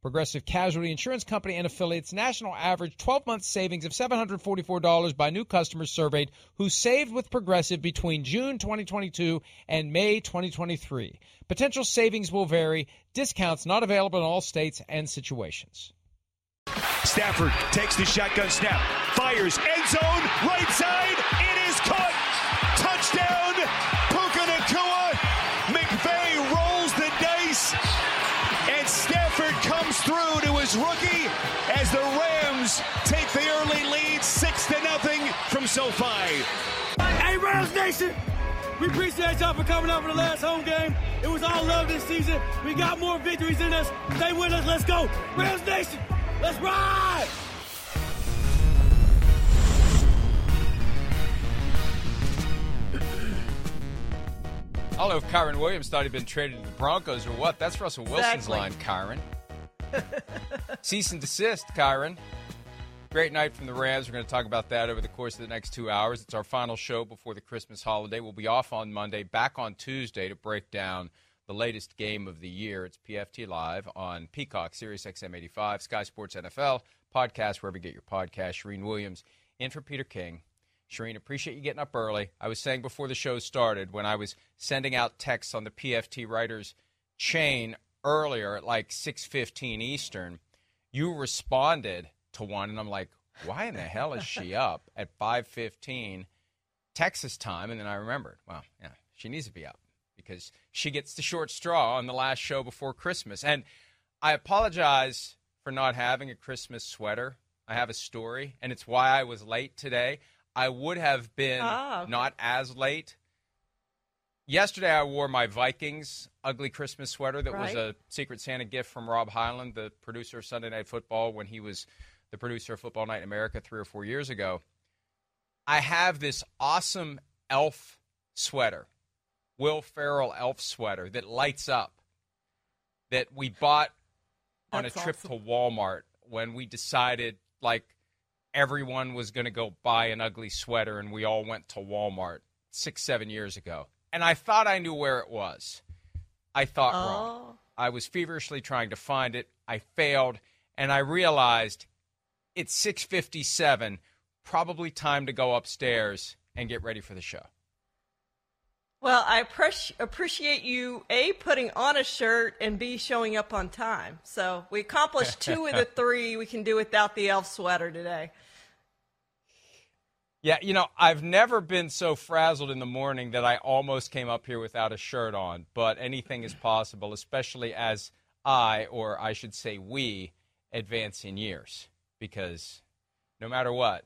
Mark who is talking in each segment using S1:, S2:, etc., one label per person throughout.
S1: Progressive Casualty Insurance Company and affiliates national average 12 month savings of $744 by new customers surveyed who saved with Progressive between June 2022 and May 2023. Potential savings will vary, discounts not available in all states and situations.
S2: Stafford takes the shotgun snap, fires, end zone, right side, through to his rookie as the Rams take the early lead, six to nothing from SoFi.
S3: Hey, Rams Nation! We appreciate y'all for coming out for the last home game. It was all love this season. We got more victories in us. Stay with us. Let's go. Rams Nation, let's ride!
S1: I don't know if Kyren Williams thought he'd been traded to the Broncos or what. That's Russell Wilson's
S4: Exactly.
S1: line, Kyren. Cease and desist, Kyren. Great night from the Rams. We're going to talk about that over the course of the next two hours. It's our final show before the Christmas holiday. We'll be off on Monday, back on Tuesday to break down the latest game of the year. It's PFT Live on Peacock, Sirius XM 85, Sky Sports NFL, podcast, wherever you get your podcast. Charean Williams in for Peter King. Charean, appreciate you getting up early. I was saying before the show started, when I was sending out texts on the PFT writers chain earlier at like 6:15 Eastern, you responded to one, and I'm like, why in the hell is she up at 5:15 Texas time? And then I remembered, well, yeah, she needs to be up because she gets the short straw on the last show before Christmas. And I apologize for not having a Christmas sweater. I have a story, and it's why I was late today. I would have been
S4: Ah, okay.
S1: not as late. Yesterday, I wore my Vikings ugly Christmas sweater that was a Secret Santa gift from Rob Hyland, the producer of Sunday Night Football, when he was the producer of Football Night in America three or four years ago. I have this awesome elf sweater, Will Ferrell elf sweater that lights up that we bought on
S4: That's
S1: a trip
S4: awesome.
S1: to Walmart when we decided like everyone was going to go buy an ugly sweater and we all went to Walmart six, seven years ago. And I thought I knew where it was. I thought oh. wrong.
S4: Oh.
S1: I was feverishly trying to find it. I failed, and I realized it's 6:57. Probably time to go upstairs and get ready for the show.
S4: Well, I appreci- appreciate you a putting on a shirt and b showing up on time. So we accomplished two of the three we can do without the elf sweater today.
S1: Yeah, you know, I've never been so frazzled in the morning that I almost came up here without a shirt on, but anything is possible, especially as I, or I should say we, advance in years. Because no matter what,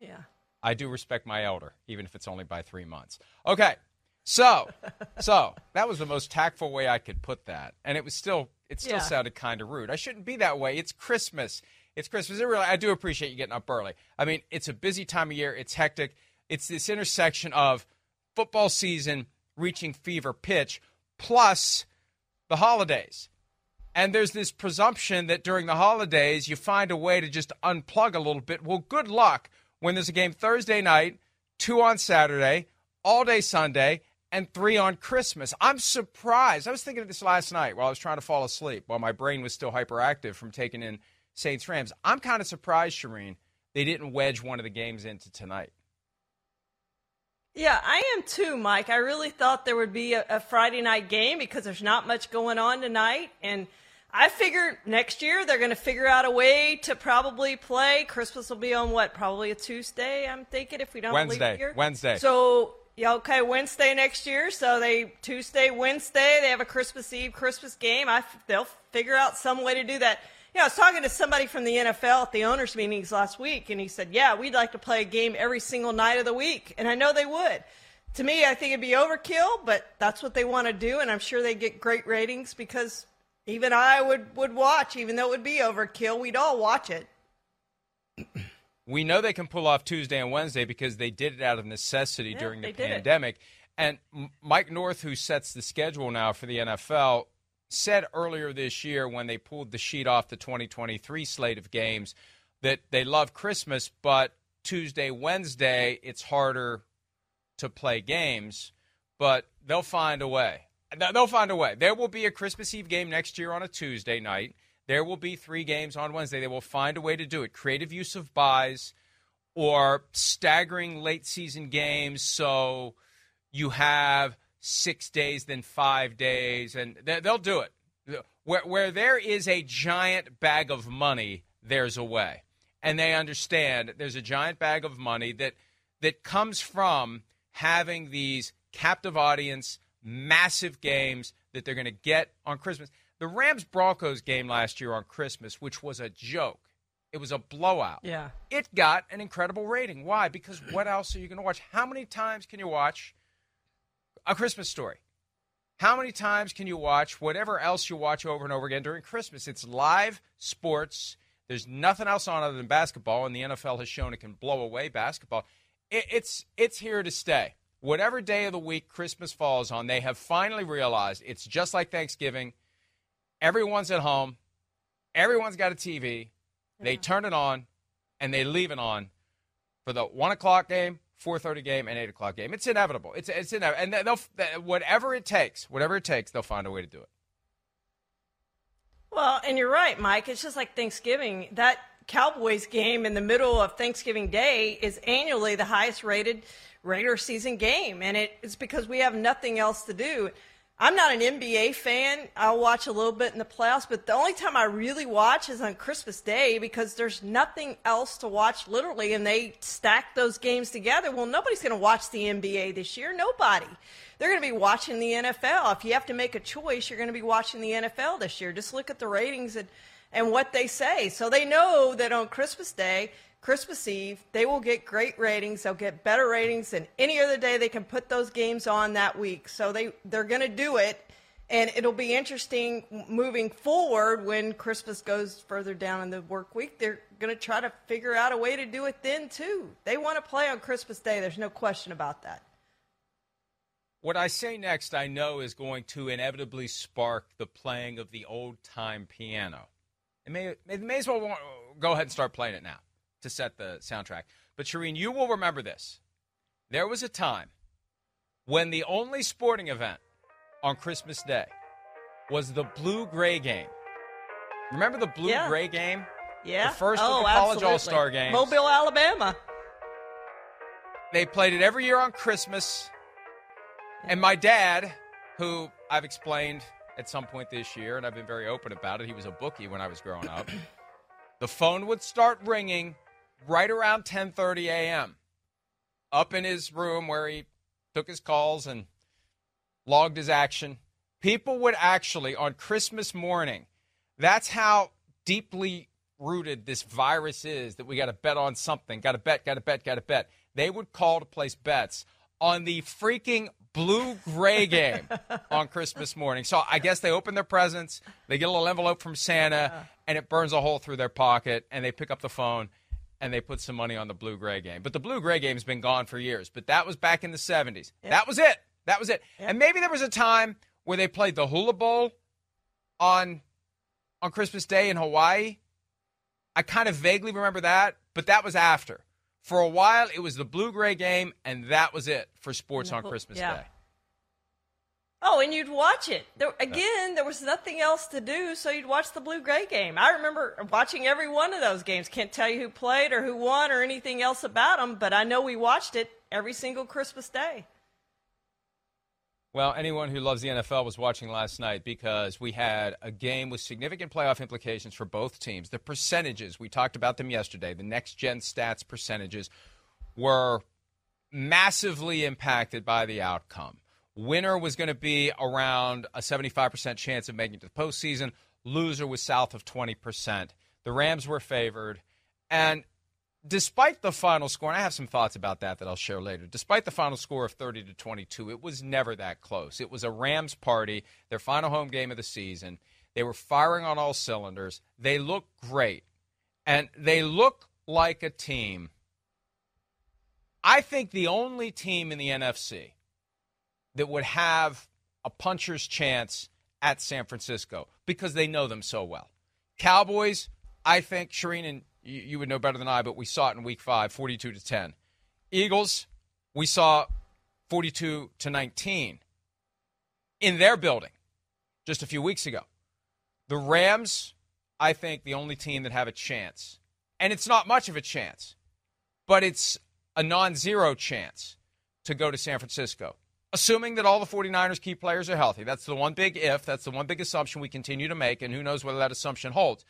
S4: Yeah.
S1: I do respect my elder, even if it's only by three months. Okay, so, so that was the most tactful way I could put that, and it was still, it still
S4: Yeah.
S1: sounded kind of rude. I shouldn't be that way. It's Christmas. It's Christmas. It really, I do appreciate you getting up early. I mean, it's a busy time of year. It's hectic. It's this intersection of football season reaching fever pitch, plus the holidays. And there's this presumption that during the holidays you find a way to just unplug a little bit. Well, good luck when there's a game Thursday night, two on Saturday, all day Sunday, and three on Christmas. I'm surprised. I was thinking of this last night while I was trying to fall asleep, while my brain was still hyperactive from taking in Saints Rams. I'm kind of surprised, Charean, they didn't wedge one of the games into tonight.
S4: Yeah, I am too, Mike. I really thought there would be a, a, Friday night game because there's not much going on tonight. And I figure next year they're going to figure out a way to probably play. Christmas will be on what? Probably a Tuesday, I'm thinking, if we don't
S1: Wednesday.
S4: leave here.
S1: Wednesday.
S4: So, yeah, okay, Wednesday next year. So they, Tuesday, Wednesday, they have a Christmas Eve, Christmas game. I, they'll figure out some way to do that. Yeah, I was talking to somebody from the NFL at the owners' meetings last week, and he said, Yeah, we'd like to play a game every single night of the week. And I know they would. To me, I think it'd be overkill, but that's what they want to do, and I'm sure they get great ratings because even I would, would watch, even though it would be overkill, we'd all watch it.
S1: We know they can pull off Tuesday and Wednesday because they did it out of necessity
S4: yeah,
S1: during the
S4: pandemic.
S1: And Mike North, who sets the schedule now for the NFL, said earlier this year when they pulled the sheet off the 2023 slate of games that they love Christmas, but Tuesday, Wednesday, it's harder to play games, but they'll find a way. They'll find a way. There will be a Christmas Eve game next year on a Tuesday night. There will be three games on Wednesday. They will find a way to do it. Creative use of buys or staggering late season games so you have six days than five days, and they'll do it. Where, where there is a giant bag of money, there's a way. And they understand there's a giant bag of money that that comes from having these captive audience, massive games that they're going to get on Christmas. The Rams Broncos game last year on Christmas, which was a joke. It was a blowout.
S4: Yeah.
S1: It got an incredible rating. Why? Because what else are you going to watch? How many times can you watch a Christmas story. How many times can you watch whatever else you watch over and over again during Christmas? It's live sports. There's nothing else on other than basketball, and the NFL has shown it can blow away basketball. It, it's it's here to stay. Whatever day of the week Christmas falls on, they have finally realized it's just like Thanksgiving. Everyone's at home. Everyone's got a TV. They turn it on, and they leave it on for the one o'clock game, 4:30 game and 8 o'clock game. It's inevitable. It's it's inevitable, and they'll whatever it takes, whatever it takes, they'll find a way to do it.
S4: Well, and you're right, Mike. It's just like Thanksgiving. That Cowboys game in the middle of Thanksgiving Day is annually the highest rated regular season game, and it, it's because we have nothing else to do. I'm not an NBA fan. I'll watch a little bit in the playoffs, but the only time I really watch is on Christmas Day because there's nothing else to watch literally, and they stack those games together. Well, nobody's going to watch the NBA this year. Nobody. They're going to be watching the NFL. If you have to make a choice, you're going to be watching the NFL this year. Just look at the ratings and, and what they say. So they know that on Christmas Day, Christmas Eve, they will get great ratings. They'll get better ratings than any other day they can put those games on that week. So they they're going to do it, and it'll be interesting moving forward when Christmas goes further down in the work week. They're going to try to figure out a way to do it then too. They want to play on Christmas Day. There's no question about that.
S1: What I say next, I know, is going to inevitably spark the playing of the old time piano. It may, it may as well go ahead and start playing it now to set the soundtrack. But Charean, you will remember this. There was a time when the only sporting event on Christmas Day was the blue gray game. Remember the blue
S4: yeah.
S1: gray game?
S4: Yeah.
S1: The first
S4: oh,
S1: of the college all star games.
S4: Mobile, Alabama.
S1: They played it every year on Christmas. And my dad, who I've explained at some point this year, and I've been very open about it, he was a bookie when I was growing up. the phone would start ringing right around 10:30 a.m. up in his room where he took his calls and logged his action. People would actually on Christmas morning. That's how deeply rooted this virus is that we got to bet on something. Got to bet, got to bet, got to bet. They would call to place bets on the freaking blue gray game on Christmas morning. So I guess they open their presents, they get a little envelope from Santa, and it burns a hole through their pocket, and they pick up the phone and they put some money on the blue gray game. But the blue gray game's been gone for years. But that was back in the 70s. Yep. That was it. That was it. Yep. And maybe there was a time where they played the Hula Bowl on on Christmas Day in Hawaii. I kind of vaguely remember that, but that was after. For a while, it was the blue gray game, and that was it for sports on Christmas
S4: yeah.
S1: Day.
S4: Oh, and you'd watch it. There, again, there was nothing else to do, so you'd watch the blue gray game. I remember watching every one of those games. Can't tell you who played or who won or anything else about them, but I know we watched it every single Christmas Day.
S1: Well, anyone who loves the NFL was watching last night because we had a game with significant playoff implications for both teams. The percentages, we talked about them yesterday, the next gen stats percentages were massively impacted by the outcome. Winner was going to be around a 75% chance of making it to the postseason. Loser was south of 20%. The Rams were favored. And despite the final score, and I have some thoughts about that that I'll share later. Despite the final score of 30 to 22, it was never that close. It was a Rams party, their final home game of the season. They were firing on all cylinders. They look great. And they look like a team. I think the only team in the NFC that would have a puncher's chance at San Francisco because they know them so well. Cowboys, I think, Charean, and you, you would know better than I, but we saw it in week five, 42 to 10. Eagles, we saw 42 to 19 in their building just a few weeks ago. The Rams, I think, the only team that have a chance. And it's not much of a chance, but it's a non zero chance to go to San Francisco assuming that all the 49ers key players are healthy. That's the one big if. That's the one big assumption we continue to make, and who knows whether that assumption holds.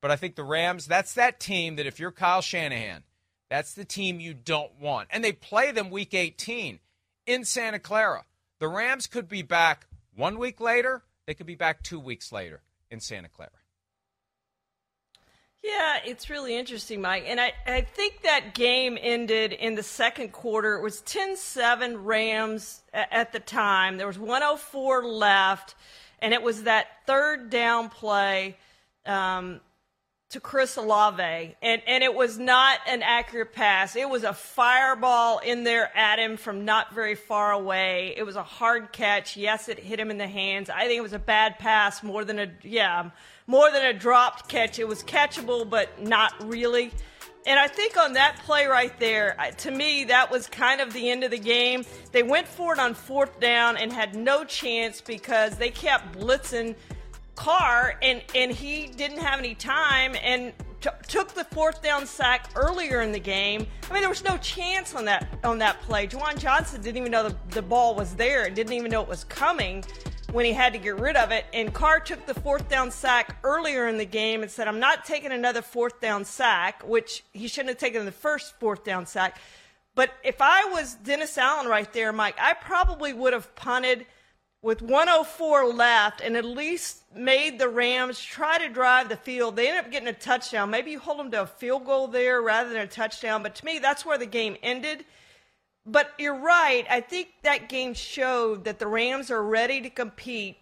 S1: But I think the Rams, that's that team that if you're Kyle Shanahan, that's the team you don't want. And they play them week 18 in Santa Clara. The Rams could be back one week later, they could be back two weeks later in Santa Clara.
S4: Yeah, it's really interesting, Mike. And I, I think that game ended in the second quarter. It was 10 7 Rams at the time. There was 104 left, and it was that third down play um, to Chris Olave. And, and it was not an accurate pass. It was a fireball in there at him from not very far away. It was a hard catch. Yes, it hit him in the hands. I think it was a bad pass more than a, yeah more than a dropped catch. It was catchable, but not really. And I think on that play right there, to me, that was kind of the end of the game. They went for it on fourth down and had no chance because they kept blitzing Carr, and, and he didn't have any time and t- took the fourth down sack earlier in the game. I mean, there was no chance on that on that play. Juwan Johnson didn't even know the, the ball was there, didn't even know it was coming when he had to get rid of it. And Carr took the fourth down sack earlier in the game and said, I'm not taking another fourth down sack, which he shouldn't have taken the first fourth down sack. But if I was Dennis Allen right there, Mike, I probably would have punted with 104 left and at least made the Rams try to drive the field. They end up getting a touchdown. Maybe you hold them to a field goal there rather than a touchdown. But to me, that's where the game ended. But you're right. I think that game showed that the Rams are ready to compete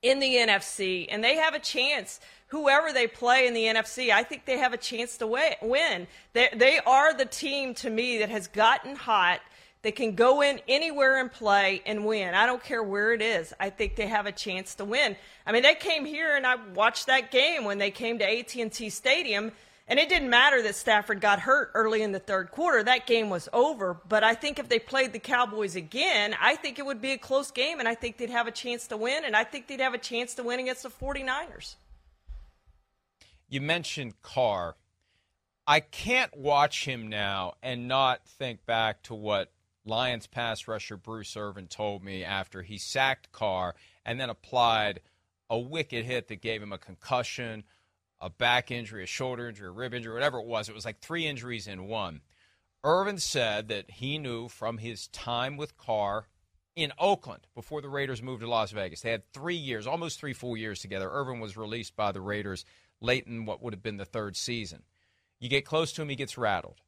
S4: in the NFC, and they have a chance. Whoever they play in the NFC, I think they have a chance to win. They, they are the team to me that has gotten hot. They can go in anywhere and play and win. I don't care where it is. I think they have a chance to win. I mean, they came here and I watched that game when they came to AT&T Stadium and it didn't matter that Stafford got hurt early in the third quarter. That game was over. But I think if they played the Cowboys again, I think it would be a close game, and I think they'd have a chance to win, and I think they'd have a chance to win against the 49ers.
S1: You mentioned Carr. I can't watch him now and not think back to what Lions pass rusher Bruce Irvin told me after he sacked Carr and then applied a wicked hit that gave him a concussion – a back injury, a shoulder injury, a rib injury, whatever it was. It was like three injuries in one. Irvin said that he knew from his time with Carr in Oakland before the Raiders moved to Las Vegas. They had three years, almost three full years together. Irvin was released by the Raiders late in what would have been the third season. You get close to him, he gets rattled.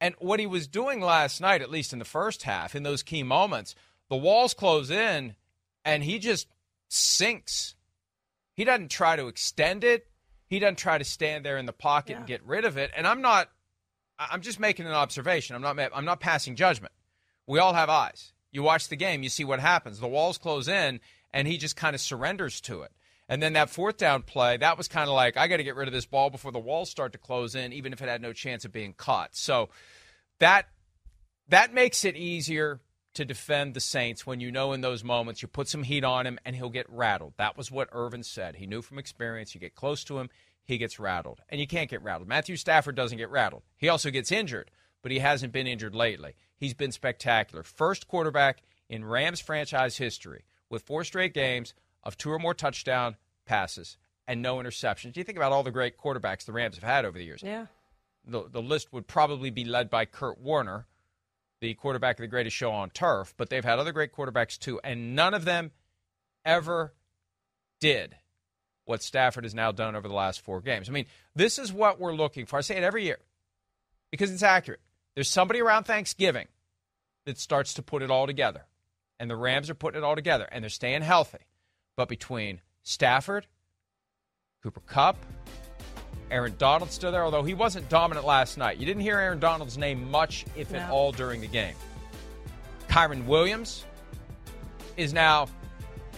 S1: And what he was doing last night, at least in the first half, in those key moments, the walls close in and he just sinks. He doesn't try to extend it. He doesn't try to stand there in the pocket yeah. and get rid of it. And I'm not. I'm just making an observation. I'm not. I'm not passing judgment. We all have eyes. You watch the game, you see what happens. The walls close in, and he just kind of surrenders to it. And then that fourth down play, that was kind of like, I got to get rid of this ball before the walls start to close in, even if it had no chance of being caught. So that that makes it easier to defend the Saints when you know in those moments you put some heat on him and he'll get rattled. That was what Irvin said. He knew from experience you get close to him, he gets rattled. And you can't get rattled. Matthew Stafford doesn't get rattled. He also gets injured, but he hasn't been injured lately. He's been spectacular. First quarterback in Rams franchise history with four straight games of two or more touchdown passes and no interceptions. You think about all the great quarterbacks the Rams have had over the years.
S4: Yeah.
S1: The, the list would probably be led by Kurt Warner, the quarterback of the greatest show on turf, but they've had other great quarterbacks too, and none of them ever did what Stafford has now done over the last four games. I mean, this is what we're looking for. I say it every year because it's accurate. There's somebody around Thanksgiving that starts to put it all together, and the Rams are putting it all together, and they're staying healthy. But between Stafford, Cooper Kupp, Aaron Donald still there, although he wasn't dominant last night. You didn't hear Aaron Donald's name much, if no. at all, during the game. Kyren Williams is now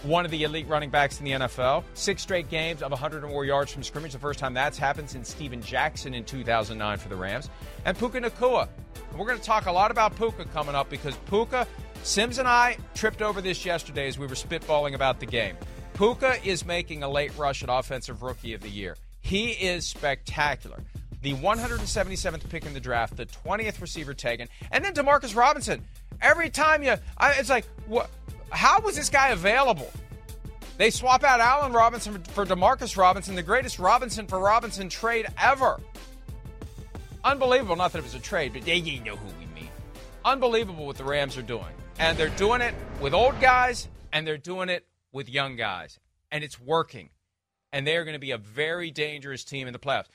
S1: one of the elite running backs in the NFL. Six straight games of 100 or more yards from scrimmage. The first time that's happened since Steven Jackson in 2009 for the Rams. And Puka Nacua. And we're going to talk a lot about Puka coming up because Puka, Simms and I tripped over this yesterday as we were spitballing about the game. Puka is making a late rush at Offensive Rookie of the Year. He is spectacular. The 177th pick in the draft, the 20th receiver taken, and then Demarcus Robinson. Every time you, I, it's like, what? How was this guy available? They swap out Allen Robinson for Demarcus Robinson, the greatest Robinson for Robinson trade ever. Unbelievable. Not that it was a trade, but yeah, you know who we mean. Unbelievable what the Rams are doing. And they're doing it with old guys, and they're doing it with young guys. And it's working and they are going to be a very dangerous team in the playoffs.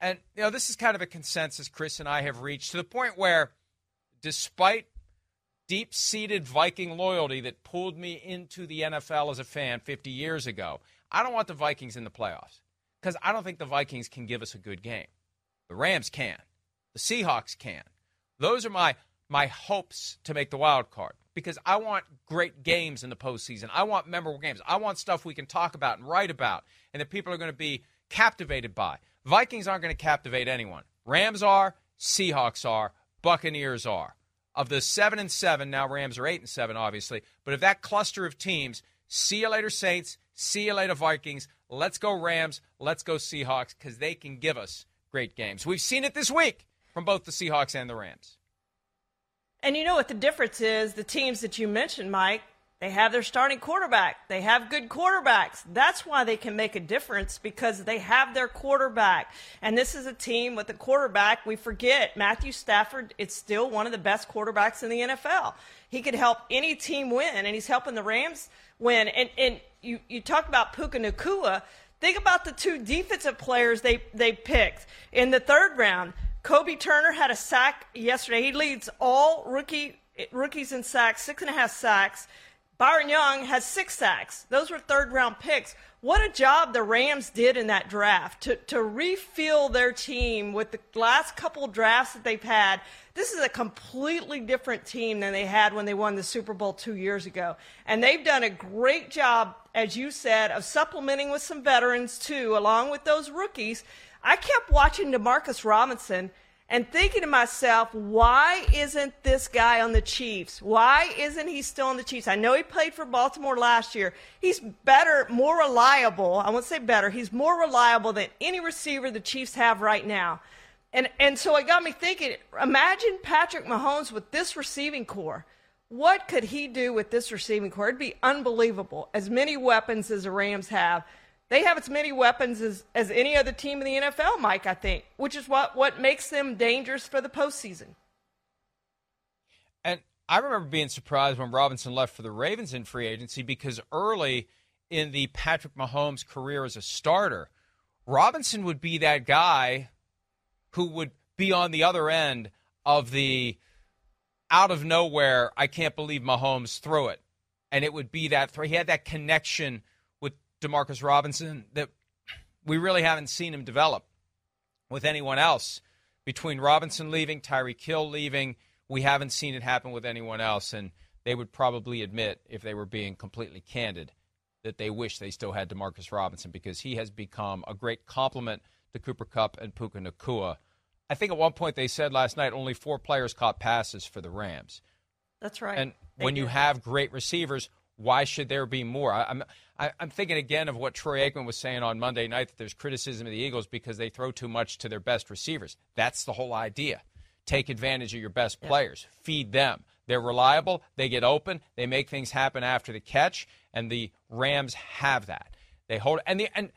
S1: And you know, this is kind of a consensus Chris and I have reached to the point where, despite deep-seated Viking loyalty that pulled me into the NFL as a fan 50 years ago, I don't want the Vikings in the playoffs because I don't think the Vikings can give us a good game. The Rams can. The Seahawks can. Those are my my hopes to make the wild card because I want great games in the postseason. I want memorable games. I want stuff we can talk about and write about and that people are going to be captivated by. Vikings aren't going to captivate anyone. Rams are, Seahawks are, Buccaneers are. Of the 7 and 7, now Rams are 8 and 7 obviously, but of that cluster of teams, see you later Saints, see you later Vikings. Let's go Rams, let's go Seahawks cuz they can give us great games. We've seen it this week from both the Seahawks and the Rams.
S4: And you know what the difference is? The teams that you mentioned, Mike, they have their starting quarterback. They have good quarterbacks. That's why they can make a difference because they have their quarterback. And this is a team with a quarterback. We forget Matthew Stafford, it's still one of the best quarterbacks in the NFL. He could help any team win, and he's helping the Rams win. And, and you, you talk about Puka Nacua. Think about the two defensive players they, they picked in the third round. Kobie Turner had a sack yesterday. He leads all rookie rookies in sacks, six and a half sacks. Byron Young has six sacks. Those were third round picks. What a job the Rams did in that draft to, to refill their team with the last couple drafts that they've had. This is a completely different team than they had when they won the Super Bowl two years ago. And they've done a great job, as you said, of supplementing with some veterans too, along with those rookies I kept watching Demarcus Robinson and thinking to myself, why isn't this guy on the Chiefs? Why isn't he still on the Chiefs? I know he played for Baltimore last year. He's better, more reliable. I won't say better. He's more reliable than any receiver the Chiefs have right now. And, and so it got me thinking, imagine Patrick Mahomes with this receiving core. What could he do with this receiving core? It'd be unbelievable. As many weapons as the Rams have. They have as many weapons as, as any other team in the NFL, Mike, I think, which is what, what makes them dangerous for the postseason.
S1: And I remember being surprised when Robinson left for the Ravens in free agency because early in the Patrick Mahomes career as a starter, Robinson would be that guy who would be on the other end of the out of nowhere, I can't believe Mahomes threw it. And it would be that throw. He had that connection Demarcus Robinson that we really haven't seen him develop with anyone else. Between Robinson leaving, Tyreek Hill leaving, we haven't seen it happen with anyone else. And they would probably admit, if they were being completely candid, that they wish they still had Demarcus Robinson because he has become a great complement to Cooper Kupp and Puka Nacua I think at one point they said last night only four players caught passes for the Rams.
S4: That's right.
S1: And
S4: They
S1: when you have great receivers, why should there be more? I, I'm I, I'm thinking again of what Troy Aikman was saying on Monday night that there's criticism of the Eagles because they throw too much to their best receivers. That's the whole idea. Take advantage of your best players, feed them. They're reliable. They get open. They make things happen after the catch, and the Rams have that. They hold and the and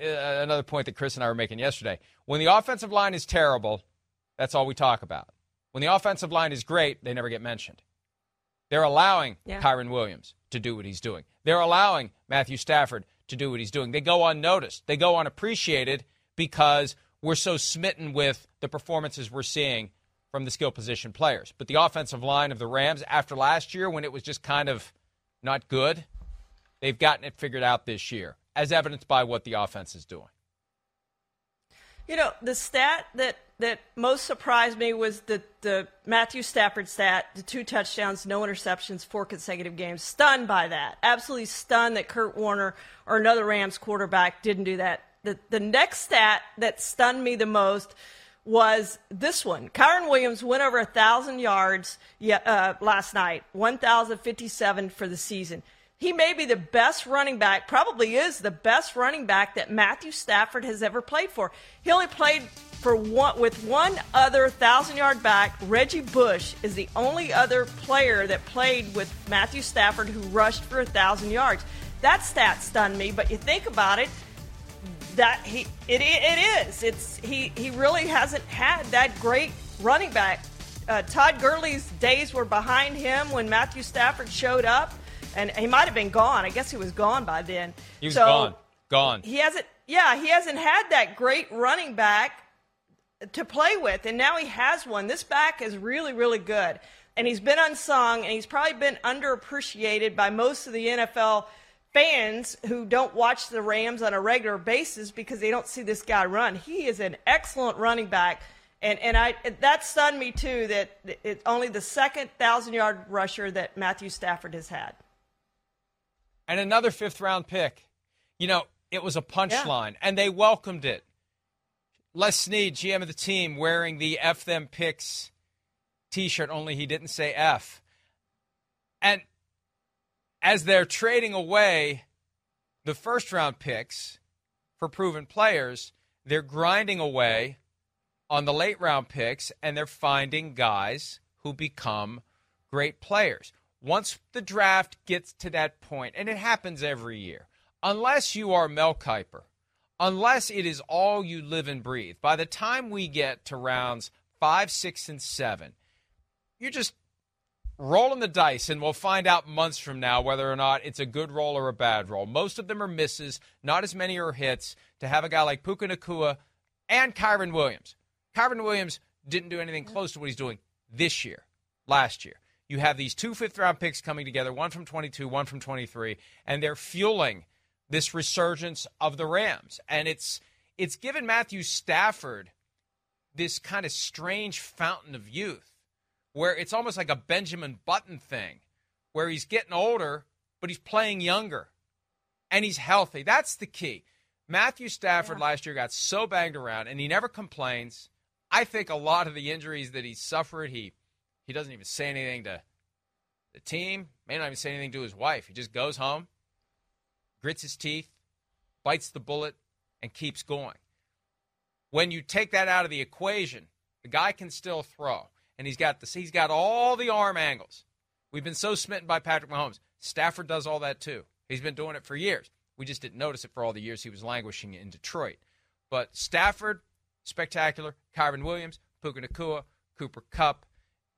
S1: uh, another point that Chris and I were making yesterday. When the offensive line is terrible, that's all we talk about. When the offensive line is great, they never get mentioned. They're allowing
S4: Yeah.
S1: Kyren Williams to do what he's doing. They're allowing Matthew Stafford to do what he's doing. They go unnoticed. They go unappreciated because we're so smitten with the performances we're seeing from the skill position players. But the offensive line of the Rams, after last year when it was just kind of not good, they've gotten it figured out this year, as evidenced by what the offense is doing.
S4: You know, the stat that, that most surprised me was the, the Matthew Stafford stat, the two touchdowns, no interceptions, four consecutive games. Stunned by that. Absolutely stunned that Kurt Warner or another Rams quarterback didn't do that. The, the next stat that stunned me the most was this one. Kyren Williams went over 1,000 yards uh, last night, 1,057 for the season. He may be the best running back, probably is the best running back that Matthew Stafford has ever played for. He only played for one with one other thousand yard back. Reggie Bush is the only other player that played with Matthew Stafford who rushed for a thousand yards. That stat stunned me, but you think about it, that he it, it is it's he he really hasn't had that great running back. Uh, Todd Gurley's days were behind him when Matthew Stafford showed up, and he might have been gone. I guess he was gone by then.
S1: He was
S4: So,
S1: gone. Gone.
S4: He hasn't. Yeah, he hasn't had that great running back to play with, and now he has one. This back is really, really good, and he's been unsung, and he's probably been underappreciated by most of the NFL fans who don't watch the Rams on a regular basis because they don't see this guy run. He is an excellent running back. And, and I that stunned me too that it's only the second thousand yard rusher that Matthew Stafford has had.
S1: And another fifth round pick. You know, it was a punchline, and they welcomed it. Les Snead, GM of the team, wearing the F them picks t shirt, only he didn't say F. And as they're trading away the first round picks for proven players, they're grinding away on the late round picks and they're finding guys who become great players. Once the draft gets to that point, and it happens every year, unless you are Mel Kiper, unless it is all you live and breathe, by the time we get to rounds five, six, and seven, you're just rolling the dice, and we'll find out months from now whether or not it's a good roll or a bad roll. Most of them are misses, not as many are hits. To have a guy like Puka Nacua and Kyren Williams. Kyren Williams didn't do anything close to what he's doing this year, last year. You have these two fifth round picks coming together, one from 22, one from 23, and they're fueling this resurgence of the Rams. And it's it's given Matthew Stafford this kind of strange fountain of youth where it's almost like a Benjamin Button thing, where he's getting older, but he's playing younger and he's healthy. That's the key. Matthew Stafford last year got so banged around and he never complains. I think a lot of the injuries that he suffered, he he doesn't even say anything to the team, may not even say anything to his wife. He just goes home, grits his teeth, bites the bullet, and keeps going. When you take that out of the equation, the guy can still throw, and he's got the he's got all the arm angles. We've been so smitten by Patrick Mahomes. Stafford does all that too. He's been doing it for years. We just didn't notice it for all the years he was languishing in Detroit. But Stafford, spectacular. Kyren Williams, Puka Nacua, Cooper Kupp.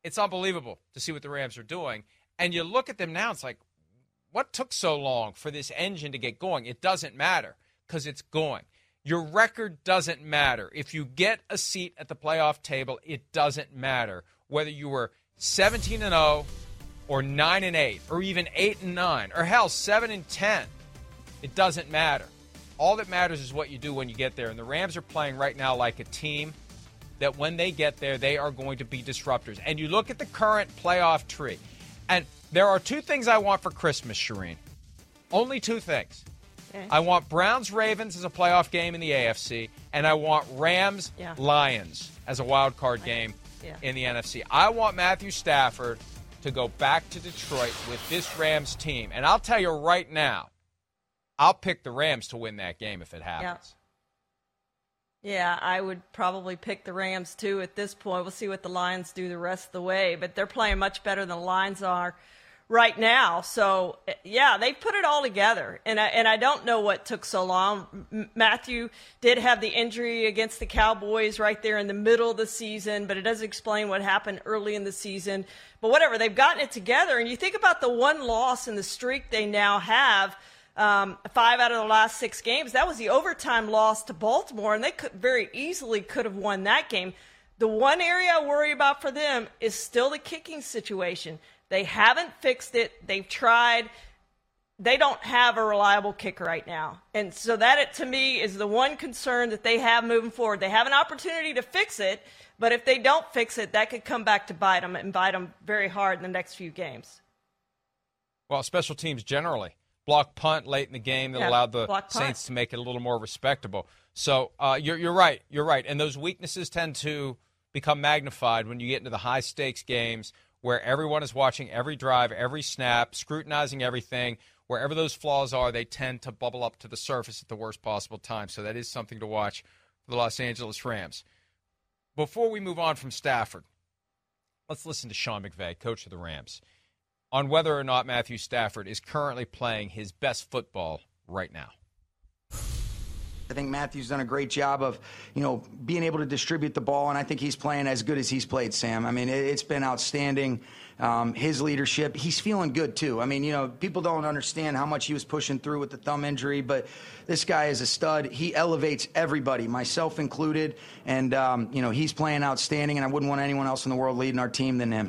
S1: It's unbelievable to see what the Rams are doing. And you look at them now, it's like, what took so long for this engine to get going? It doesn't matter because it's going. Your record doesn't matter. If you get a seat at the playoff table, it doesn't matter whether you were 17 and 0 or 9 and 8 or even 8 and 9 or hell 7 and 10. It doesn't matter. All that matters is what you do when you get there. And the Rams are playing right now like a team that when they get there, they are going to be disruptors. And you look at the current playoff tree, and there are two things I want for Christmas, Charean. Only two things.
S4: Okay.
S1: I want Browns Ravens as a playoff game in the AFC, and I want Rams
S4: Yeah.
S1: Lions as a wild card game
S4: Yeah.
S1: in the NFC. I want Matthew Stafford to go back to Detroit with this Rams team, and I'll tell you right now, I'll pick the Rams to win that game if it happens.
S4: Yeah, I would probably pick the Rams too at this point. We'll see what the Lions do the rest of the way, but they're playing much better than the Lions are right now. So, yeah, they put it all together. And I, and I don't know what took so long. M- Matthew did have the injury against the Cowboys right there in the middle of the season, but it doesn't explain what happened early in the season. But whatever, they've gotten it together. And you think about the one loss in the streak they now have um, five out of the last six games. That was the overtime loss to Baltimore, and they could very easily could have won that game. The one area I worry about for them is still the kicking situation. They haven't fixed it. They've tried. They don't have a reliable kicker right now. And so that, to me, is the one concern that they have moving forward. They have an opportunity to fix it, but if they don't fix it, that could come back to bite them and bite them very hard in the next few games.
S1: Well, special teams generally block punt late in the game that
S4: Yeah,
S1: allowed the. Saints to make it a little more respectable. So uh, you're you're right, you're right, and those weaknesses tend to become magnified when you get into the high stakes games where everyone is watching every drive, every snap, scrutinizing everything. Wherever those flaws are, they tend to bubble up to the surface at the worst possible time. So that is something to watch for the Los Angeles Rams. Before we move on from Stafford, let's listen to Sean McVay, coach of the Rams on whether or not Matthew Stafford is currently playing his best football right now.
S5: I think Matthew's done a great job of, you know, being able to distribute the ball, and I think he's playing as good as he's played, Sam. I mean, it, it's been outstanding. Um, his leadership, he's feeling good too. I mean, you know, people don't understand how much he was pushing through with the thumb injury, but this guy is a stud. He elevates everybody, myself included, and um, you know, he's playing outstanding. And I wouldn't want anyone else in the world leading our team than him.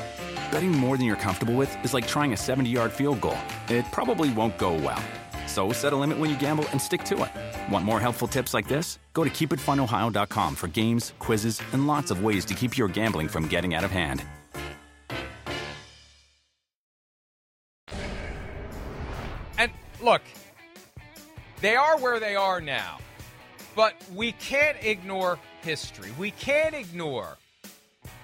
S6: Betting more than you're comfortable with is like trying a 70 yard field goal. It probably won't go well. So set a limit when you gamble and stick to it. Want more helpful tips like this? Go to keepitfunohio.com for games, quizzes, and lots of ways to keep your gambling from getting out of hand.
S1: And look, they are where they are now, but we can't ignore history. We can't ignore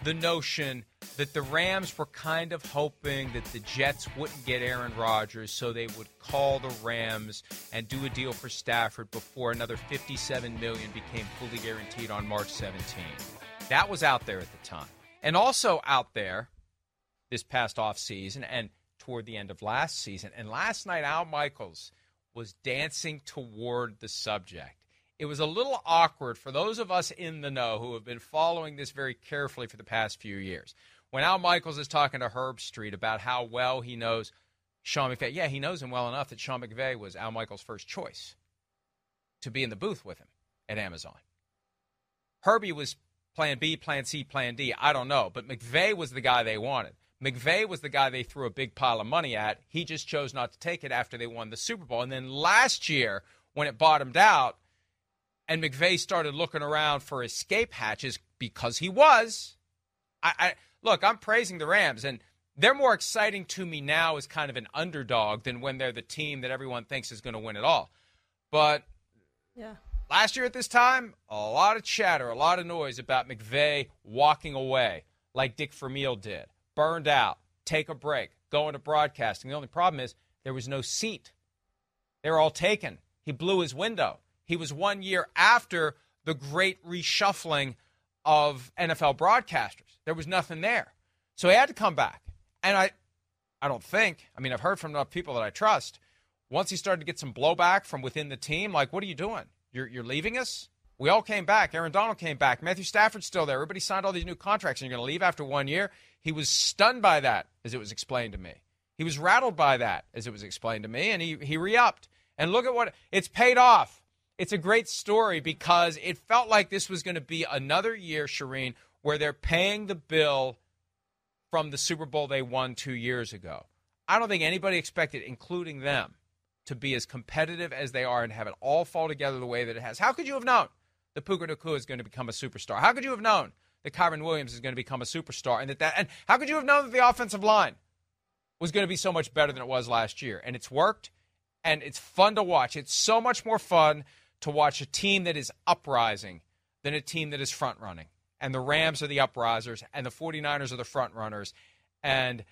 S1: the notion that the Rams were kind of hoping that the Jets wouldn't get Aaron Rodgers, so they would call the Rams and do a deal for Stafford before another 57 million became fully guaranteed on March 17. That was out there at the time. And also out there this past offseason and toward the end of last season. And last night Al Michaels was dancing toward the subject. It was a little awkward for those of us in the know who have been following this very carefully for the past few years. When Al Michaels is talking to Herbstreit about how well he knows Sean McVay, yeah, he knows him well enough that Sean McVay was Al Michaels' first choice to be in the booth with him at Amazon. Herbie was plan B, plan C, plan D. I don't know. But McVay was the guy they wanted. McVay was the guy they threw a big pile of money at. He just chose not to take it after they won the Super Bowl. And then last year, when it bottomed out, and McVay started looking around for escape hatches because he was. I, I look, I'm praising the Rams, and they're more exciting to me now as kind of an underdog than when they're the team that everyone thinks is going to win it all. But
S4: Yeah.
S1: last year at this time, a lot of chatter, a lot of noise about McVay walking away like Dick Vermeil did. Burned out, take a break, go into broadcasting. The only problem is there was no seat They were all taken. He blew his window. He was one year after the great reshuffling of NFL broadcasters. There was nothing there. So he had to come back. And I I don't think, I mean, I've heard from enough people that I trust. Once he started to get some blowback from within the team, like, what are you doing? You're, you're leaving us? We all came back. Aaron Donald came back. Matthew Stafford's still there. Everybody signed all these new contracts, and you're going to leave after one year. He was stunned by that, as it was explained to me. He was rattled by that, as it was explained to me, and he, he re upped. And look at what it's paid off. It's a great story because it felt like this was going to be another year, Charean, where they're paying the bill from the Super Bowl they won two years ago. I don't think anybody expected, including them, to be as competitive as they are and have it all fall together the way that it has. How could you have known that Puka Nacua is going to become a superstar? How could you have known that Kyren Williams is going to become a superstar and that that and how could you have known that the offensive line was going to be so much better than it was last year? And it's worked and it's fun to watch. It's so much more fun to watch a team that is uprising than a team that is front running. And the Rams are the uprisers and the 49ers are the front runners. And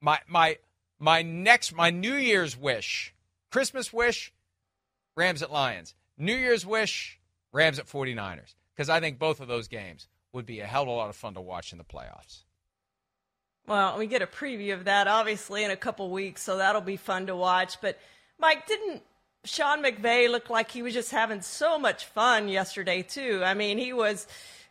S1: my my my next my New Year's wish, Christmas wish, Rams at Lions. New Year's wish, Rams at 49ers. Because I think both of those games would be a hell of a lot of fun to watch in the playoffs.
S4: Well, we get a preview of that obviously in a couple weeks, so that'll be fun to watch. But Mike, didn't Sean McVay looked like he was just having so much fun yesterday too? I mean, he was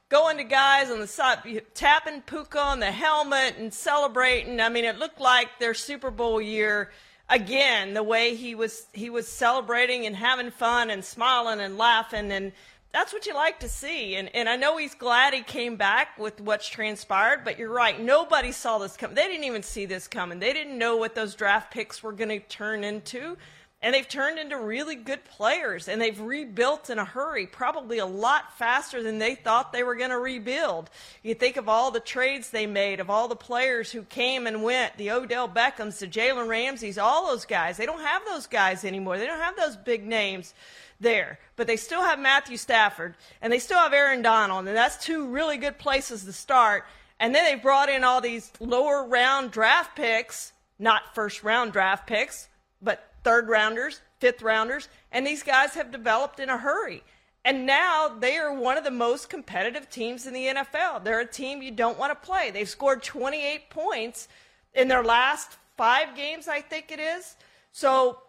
S4: going to guys on the side, tapping Puka on the helmet and celebrating. I mean, it looked like their Super Bowl year again. The way he was he was celebrating and having fun and smiling and laughing and that's what you like to see. And and I know he's glad he came back with what's transpired, but you're right. Nobody saw this coming. They didn't even see this coming. They didn't know what those draft picks were going to turn into. And they've turned into really good players and they've rebuilt in a hurry, probably a lot faster than they thought they were going to rebuild. You think of all the trades they made, of all the players who came and went, the Odell Beckhams, the Jalen Ramseys, all those guys. They don't have those guys anymore. They don't have those big names there. But they still have Matthew Stafford and they still have Aaron Donald, and that's two really good places to start. And then they brought in all these lower round draft picks, not first round draft picks, but third rounders, fifth rounders, and these guys have developed in a hurry. And now they are one of the most competitive teams in the NFL. They're a team you don't want to play. They've scored 28 points in their last five games, I think it is. So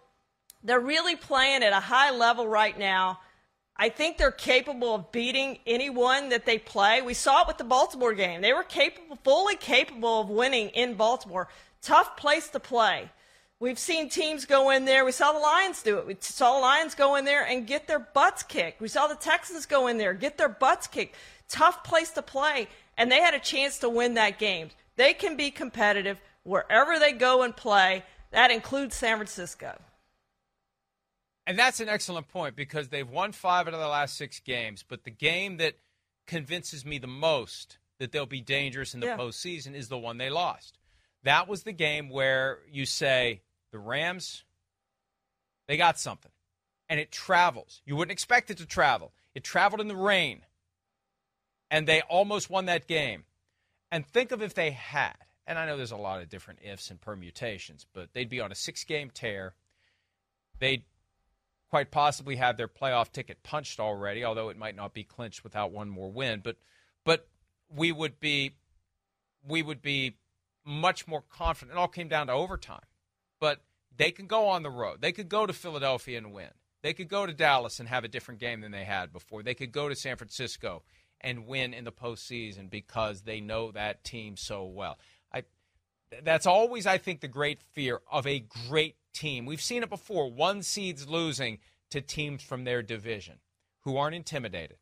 S4: they're really playing at a high level right now. I think they're capable of beating anyone that they play. We saw it with the Baltimore game. They were capable, fully capable of winning in Baltimore. Tough place to play. We've seen teams go in there. We saw the Lions do it. We saw the Lions go in there and get their butts kicked. We saw the Texans go in there, get their butts kicked. Tough place to play. And they had a chance to win that game. They can be competitive wherever they go and play. That includes San Francisco.
S1: And that's an excellent point because they've won five out of the last six games. But the game that convinces me the most that they'll be dangerous in the yeah. postseason is the one they lost. That was the game where you say, the Rams, they got something. And it travels. You wouldn't expect it to travel. It traveled in the rain. And they almost won that game. And think of if they had, and I know there's a lot of different ifs and permutations, but they'd be on a six game tear. They'd quite possibly have their playoff ticket punched already, although it might not be clinched without one more win. But but we would be we would be much more confident. It all came down to overtime but they can go on the road. They could go to Philadelphia and win. They could go to Dallas and have a different game than they had before. They could go to San Francisco and win in the postseason because they know that team so well. I, that's always, I think, the great fear of a great team. We've seen it before. One seeds losing to teams from their division who aren't intimidated.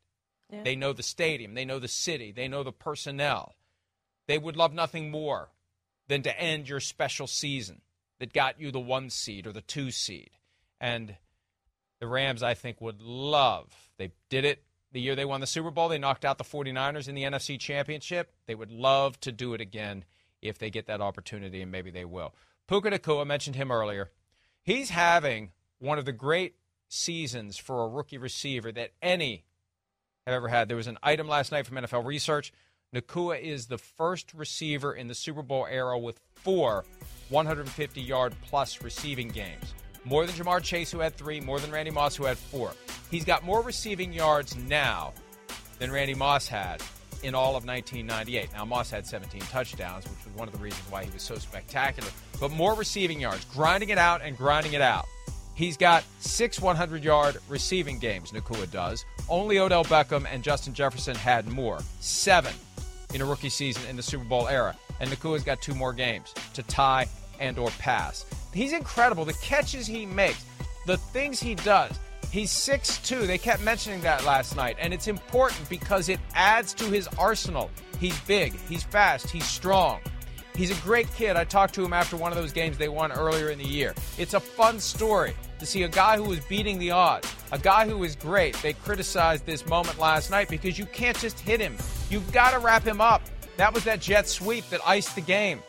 S1: Yeah. They know the stadium, they know the city, they know the personnel. They would love nothing more than to end your special season that got you the one seed or the two seed. And the Rams, I think, would love. They did it the year they won the Super Bowl. They knocked out the 49ers in the NFC Championship. They would love to do it again if they get that opportunity, and maybe they will. Puka Nacua, mentioned him earlier. He's having one of the great seasons for a rookie receiver that any have ever had. There was an item last night from NFL Research. Nacua is the first receiver in the Super Bowl era with four 150 yard plus receiving games. more than Ja'Marr Chase, who had three, more than Randy Moss, who had four. He's got more receiving yards now than Randy Moss had in all of 1998. Now, Moss had 17 touchdowns, which was one of the reasons why he was so spectacular, but more receiving yards, grinding it out and grinding it out. He's got six 100 yard receiving games, Nacua does. Only Odell Beckham and Justin Jefferson had more. Seven in a rookie season in the Super Bowl era. And Nacua's got two more games to tie and or pass. He's incredible. The catches he makes, the things he does. He's 6'2. They kept mentioning that last night. And it's important because it adds to his arsenal. He's big, he's fast, he's strong. He's a great kid. I talked to him after one of those games they won earlier in the year. It's a fun story to see a guy who was beating the odds, a guy who was great. They criticized this moment last night because you can't just hit him. You've got to wrap him up. That was that jet sweep that iced the game.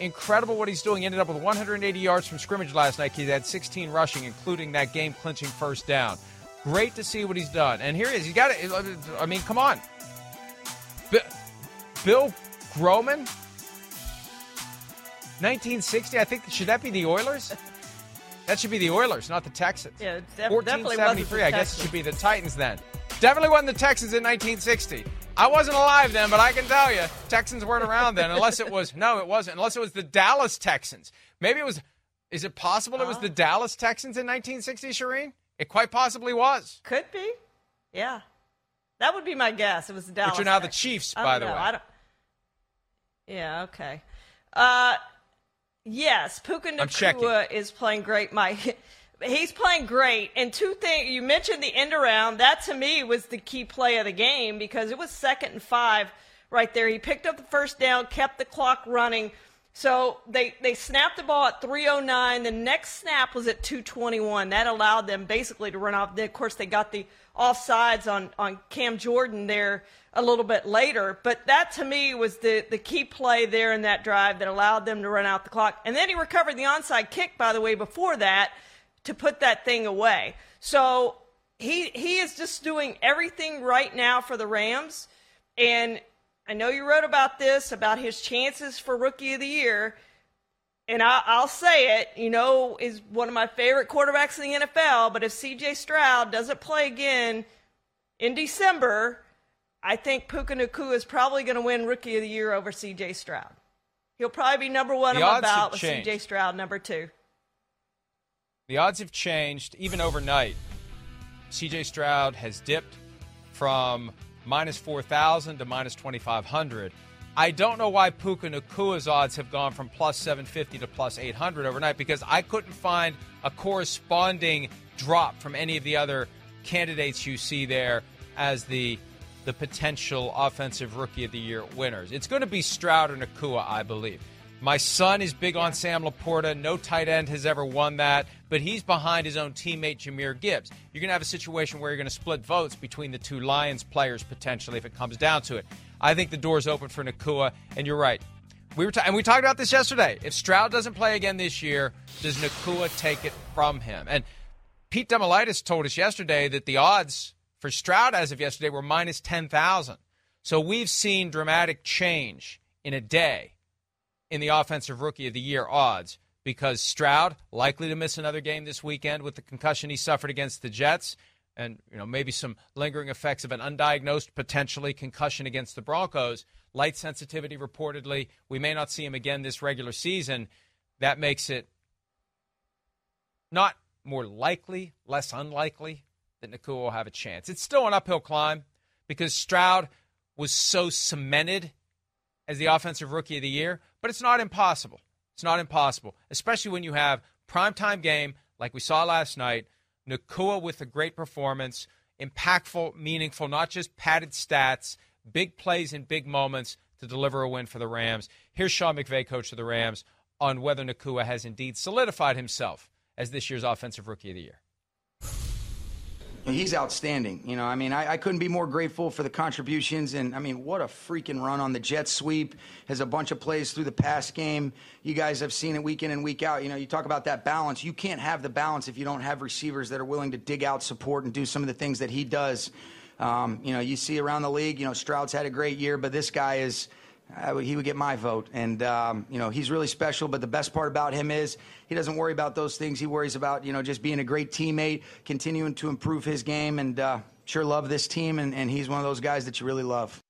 S1: Incredible what he's doing. He ended up with 180 yards from scrimmage last night. He had 16 rushing, including that game clinching first down. Great to see what he's done. And here he is. He's got it. I mean, come on. Bill Groman, 1960. I think should that be the Oilers? That should be the Oilers, not the Texans.
S4: Yeah, def- definitely wasn't the
S1: I guess it should be the Titans then. Definitely wasn't the Texans in 1960. I wasn't alive then, but I can tell you, Texans weren't around then, unless it was no, it wasn't. Unless it was the Dallas Texans. Maybe it was. Is it possible it was the Dallas Texans in 1960, Charean? It quite possibly was.
S4: Could be. Yeah, that would be my guess. It was the Dallas.
S1: Which are now
S4: Texans.
S1: the Chiefs, by the
S4: know.
S1: way.
S4: I don't. Yeah. Okay. Uh, yes, Puka. Nacua is playing great. My, he's playing great. And two things you mentioned the end around. That to me was the key play of the game because it was second and five right there. He picked up the first down, kept the clock running. So they they snapped the ball at 309. The next snap was at 221. That allowed them basically to run off. Of course, they got the offsides on on Cam Jordan there a little bit later. But that to me was the the key play there in that drive that allowed them to run out the clock. And then he recovered the onside kick, by the way, before that to put that thing away. So he he is just doing everything right now for the Rams. And I know you wrote about this about his chances for Rookie of the Year. And I, I'll say it, you know, is one of my favorite quarterbacks in the NFL. But if C.J. Stroud doesn't play again in December, I think Puka Nacua is probably going to win Rookie of the Year over C.J. Stroud. He'll probably be number one
S1: The
S4: on my ballot with. C.J. Stroud number two.
S1: The odds have changed even overnight. CJ Stroud has dipped from minus 4,000 to minus 2,500. I don't know why Puka Nacua's odds have gone from plus 750 to plus 800 overnight because I couldn't find a corresponding drop from any of the other candidates you see there as the the potential offensive rookie of the year winners. It's going to be Stroud or Nacua, I believe. My son is big on Sam LaPorta. No tight end has ever won that, but he's behind his own teammate Jahmyr Gibbs. You're going to have a situation where you're going to split votes between the two Lions players potentially if it comes down to it. I think the door's open for Nacua, and you're right. We were ta- and we talked about this yesterday. If Stroud doesn't play again this year, does Nacua take it from him? And Pete Damilatis told us yesterday that the odds for Stroud as of yesterday were minus 10,000. So we've seen dramatic change in a day in the offensive rookie of the year odds because Stroud likely to miss another game this weekend with the concussion he suffered against the Jets and you know maybe some lingering effects of an undiagnosed potentially concussion against the Broncos light sensitivity reportedly we may not see him again this regular season that makes it not more likely less unlikely that Nacua will have a chance it's still an uphill climb because Stroud was so cemented as the offensive rookie of the year, but it's not impossible. It's not impossible, especially when you have primetime game like we saw last night. Nacua with a great performance, impactful, meaningful, not just padded stats, big plays in big moments to deliver a win for the Rams. Here's Sean McVay, coach of the Rams, on whether Nacua has indeed solidified himself as this year's offensive rookie of the year.
S5: He's outstanding. You know, I mean, I, I couldn't be more grateful for the contributions. And I mean, what a freaking run on the jet sweep. Has a bunch of plays through the pass game. You guys have seen it week in and week out. You know, you talk about that balance. You can't have the balance if you don't have receivers that are willing to dig out support and do some of the things that he does. Um, you know, you see around the league, you know, Stroud's had a great year, but this guy is. He would get my vote. And, um, you know, he's really special. But the best part about him is he doesn't worry about those things. He worries about, you know, just being a great teammate, continuing to improve his game. And uh, sure love this team. And, and he's one of those guys that you really love.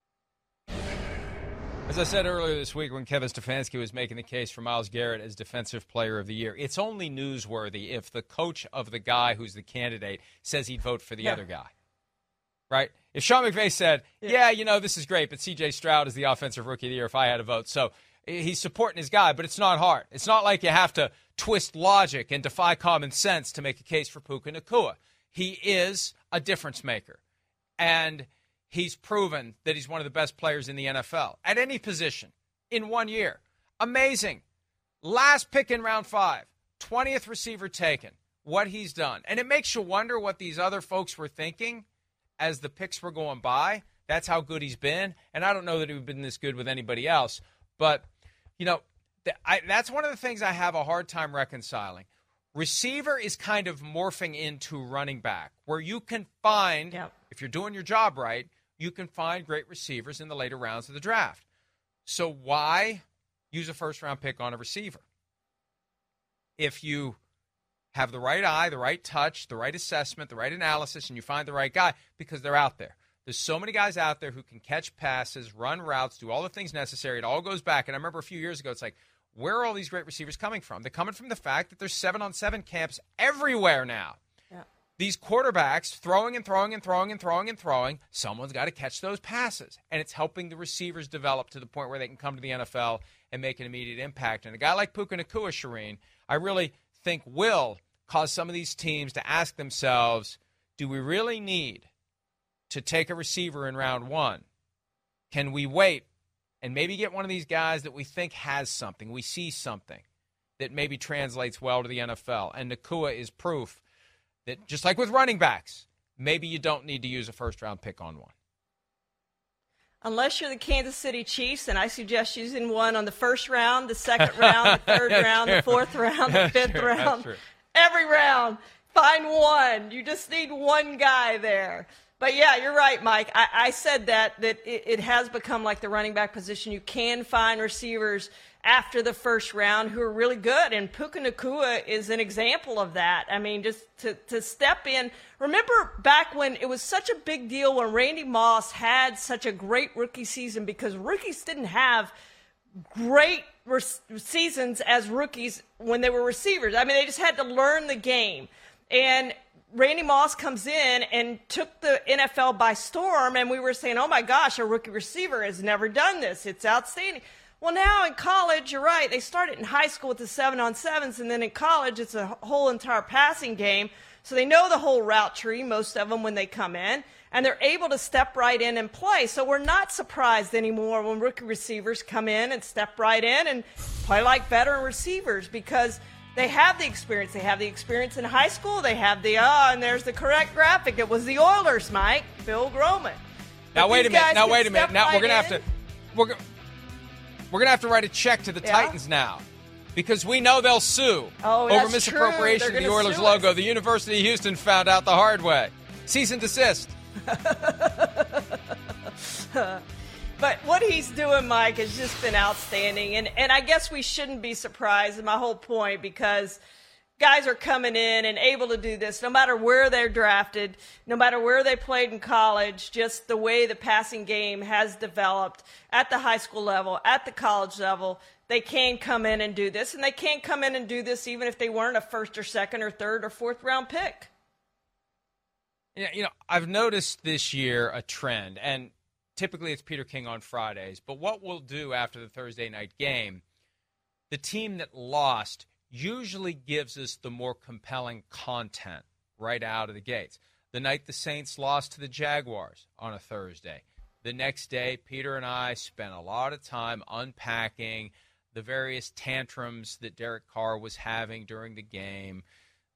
S1: As I said earlier this week when Kevin Stefanski was making the case for Myles Garrett as Defensive Player of the Year, it's only newsworthy if the coach of the guy who's the candidate says he'd vote for the yeah. other guy. Right? If Sean McVay said, yeah. yeah, you know, this is great, but CJ Stroud is the Offensive Rookie of the Year if I had a vote. So he's supporting his guy, but it's not hard. It's not like you have to twist logic and defy common sense to make a case for Puka Nacua. He is a difference maker. And – he's proven that he's one of the best players in the NFL at any position in one year. Amazing. Last pick in round five, 20th receiver taken. What he's done. And it makes you wonder what these other folks were thinking as the picks were going by. That's how good he's been. And I don't know that he'd been this good with anybody else. But, you know, I, that's one of the things I have a hard time reconciling. Receiver is kind of morphing into running back, where you can find, yep. if you're doing your job right, you can find great receivers in the later rounds of the draft. So why use a first round pick on a receiver? If you have the right eye, the right touch, the right assessment, the right analysis, and you find the right guy because they're out there. There's so many guys out there who can catch passes, run routes, do all the things necessary. It all goes back. And I remember a few years ago, it's like, where are all these great receivers coming from? They're coming from the fact that there's seven on seven camps everywhere now these quarterbacks throwing and throwing and throwing and throwing and throwing, someone's got to catch those passes. And it's helping the receivers develop to the point where they can come to the NFL and make an immediate impact. And a guy like Puka Nacua, Charean, I really think will cause some of these teams to ask themselves, do we really need to take a receiver in round one? Can we wait and maybe get one of these guys that we think has something, we see something that maybe translates well to the NFL? And Nacua is proof that just like with running backs, maybe you don't need to use a first round pick on one.
S4: Unless you're the Kansas City Chiefs, and I suggest using one on the first round, the second round, the third round, true. the fourth round, the fifth true. round, every round. Find one. You just need one guy there. But yeah, you're right, Mike. I, I said that that it, it, has become like the running back position. You can find receivers after the first round who are really good. And Puka Nacua is an example of that. I mean, just to, to step in. Remember back when it was such a big deal when Randy Moss had such a great rookie season because rookies didn't have great re- seasons as rookies when they were receivers. I mean, they just had to learn the game. And Randy Moss comes in and took the NFL by storm, and we were saying, oh my gosh, a rookie receiver has never done this. It's outstanding. Well, now in college, you're right. They started in high school with the seven on sevens, and then in college, it's a whole entire passing game. So they know the whole route tree, most of them, when they come in, and they're able to step right in and play. So we're not surprised anymore when rookie receivers come in and step right in and play like veteran receivers because they have the experience. They have the experience in high school. They have the, ah, oh, and there's the correct graphic. It was the Oilers, Mike, Phil Groman.
S1: Now, wait a minute. Now, wait a minute. Now, we're going to have to. We're we're going to have to write a check to the yeah? Titans now because we know they'll sue
S4: oh,
S1: over misappropriation of the Oilers logo. Us. The University of Houston found out the hard way. Cease and desist.
S4: but what he's doing, Mike, has just been outstanding. And, and I guess we shouldn't be surprised, my whole point, because – guys are coming in and able to do this no matter where they're drafted, no matter where they played in college, just the way the passing game has developed at the high school level, at the college level. They can come in and do this, and they can't come in and do this even if they weren't a first or second or third or fourth round pick.
S1: Yeah, you know, I've noticed this year a trend, and typically it's Peter King on Fridays, but what we'll do after the Thursday night game, the team that lost usually gives us the more compelling content right out of the gates. The night the Saints lost to the Jaguars on a Thursday, the next day, Peter and I spent a lot of time unpacking the various tantrums that Derek Carr was having during the game,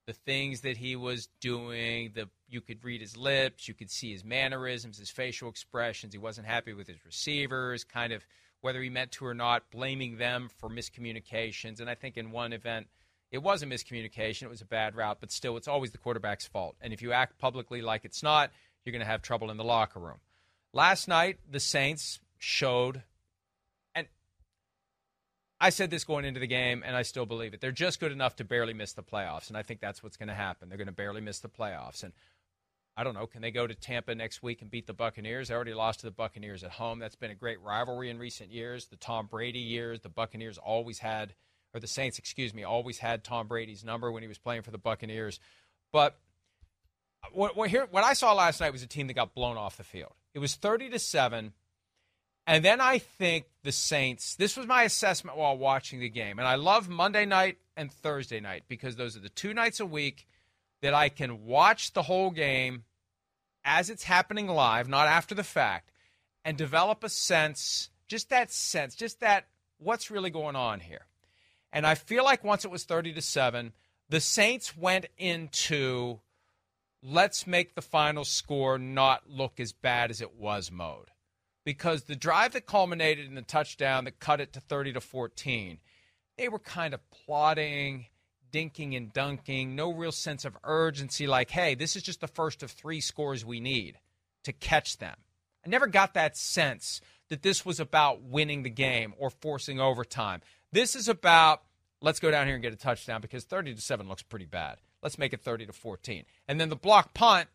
S1: the things that he was doing. The you could read his lips, you could see his mannerisms, his facial expressions. He wasn't happy with his receivers, kind of whether he meant to or not, blaming them for miscommunications. And I think in one event, it was a miscommunication. It was a bad route, but still, it's always the quarterback's fault. And if you act publicly like it's not, you're going to have trouble in the locker room. Last night, the Saints showed, and I said this going into the game, and I still believe it. They're just good enough to barely miss the playoffs, and I think that's what's going to happen. They're going to barely miss the playoffs, and I don't know. Can they go to Tampa next week and beat the Buccaneers? They already lost to the Buccaneers at home. That's been a great rivalry in recent years. The Tom Brady years, the Buccaneers always had, or the Saints, excuse me, always had Tom Brady's number when he was playing for the Buccaneers. But uh, what, what, here, what I saw last night was a team that got blown off the field. It was 30 to 7 and then I think the Saints, this was my assessment while watching the game. And I love Monday night and Thursday night because those are the two nights a week that I can watch the whole game as it's happening live, not after the fact, and develop a sense, just that sense, just that what's really going on here. And I feel like once it was 30 to 7, the Saints went into let's make the final score not look as bad as it was mode because the drive that culminated in the touchdown that cut it to 30 to 14, they were kind of plodding, dinking and dunking, no real sense of urgency like, hey, this is just the first of three scores we need to catch them. I never got that sense that this was about winning the game or forcing overtime. This is about let's go down here and get a touchdown because 30 to 7 looks pretty bad. Let's make it 30 to 14. And then the block punt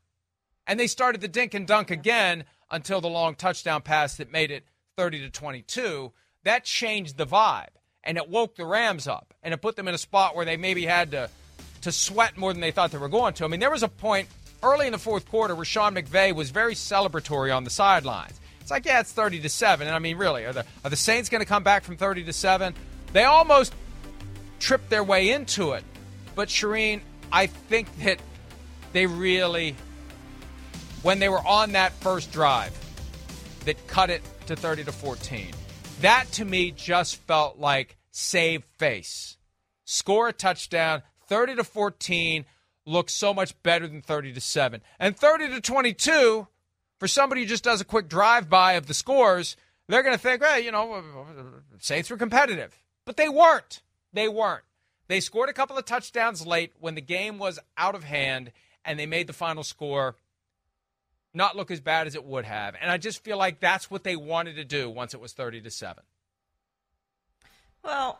S1: and they started the dink and dunk again until the long touchdown pass that made it 30 to 22. That changed the vibe and it woke the Rams up and it put them in a spot where they maybe had to to sweat more than they thought they were going to. I mean, there was a point early in the fourth quarter where Sean McVay was very celebratory on the sidelines. It's like, yeah, it's 30 to 7. And I mean, really, are the, are the Saints going to come back from 30 to 7? They almost tripped their way into it. But Charean, I think that they really when they were on that first drive that cut it to 30 to 14. That to me just felt like save face. Score a touchdown, 30 to 14 looks so much better than 30 to 7. And 30 to 22 for somebody who just does a quick drive by of the scores, they're going to think, well, you know, Saints were competitive. But they weren't. They weren't. They scored a couple of touchdowns late when the game was out of hand and they made the final score not look as bad as it would have. And I just feel like that's what they wanted to do once it was 30 to 7.
S4: Well,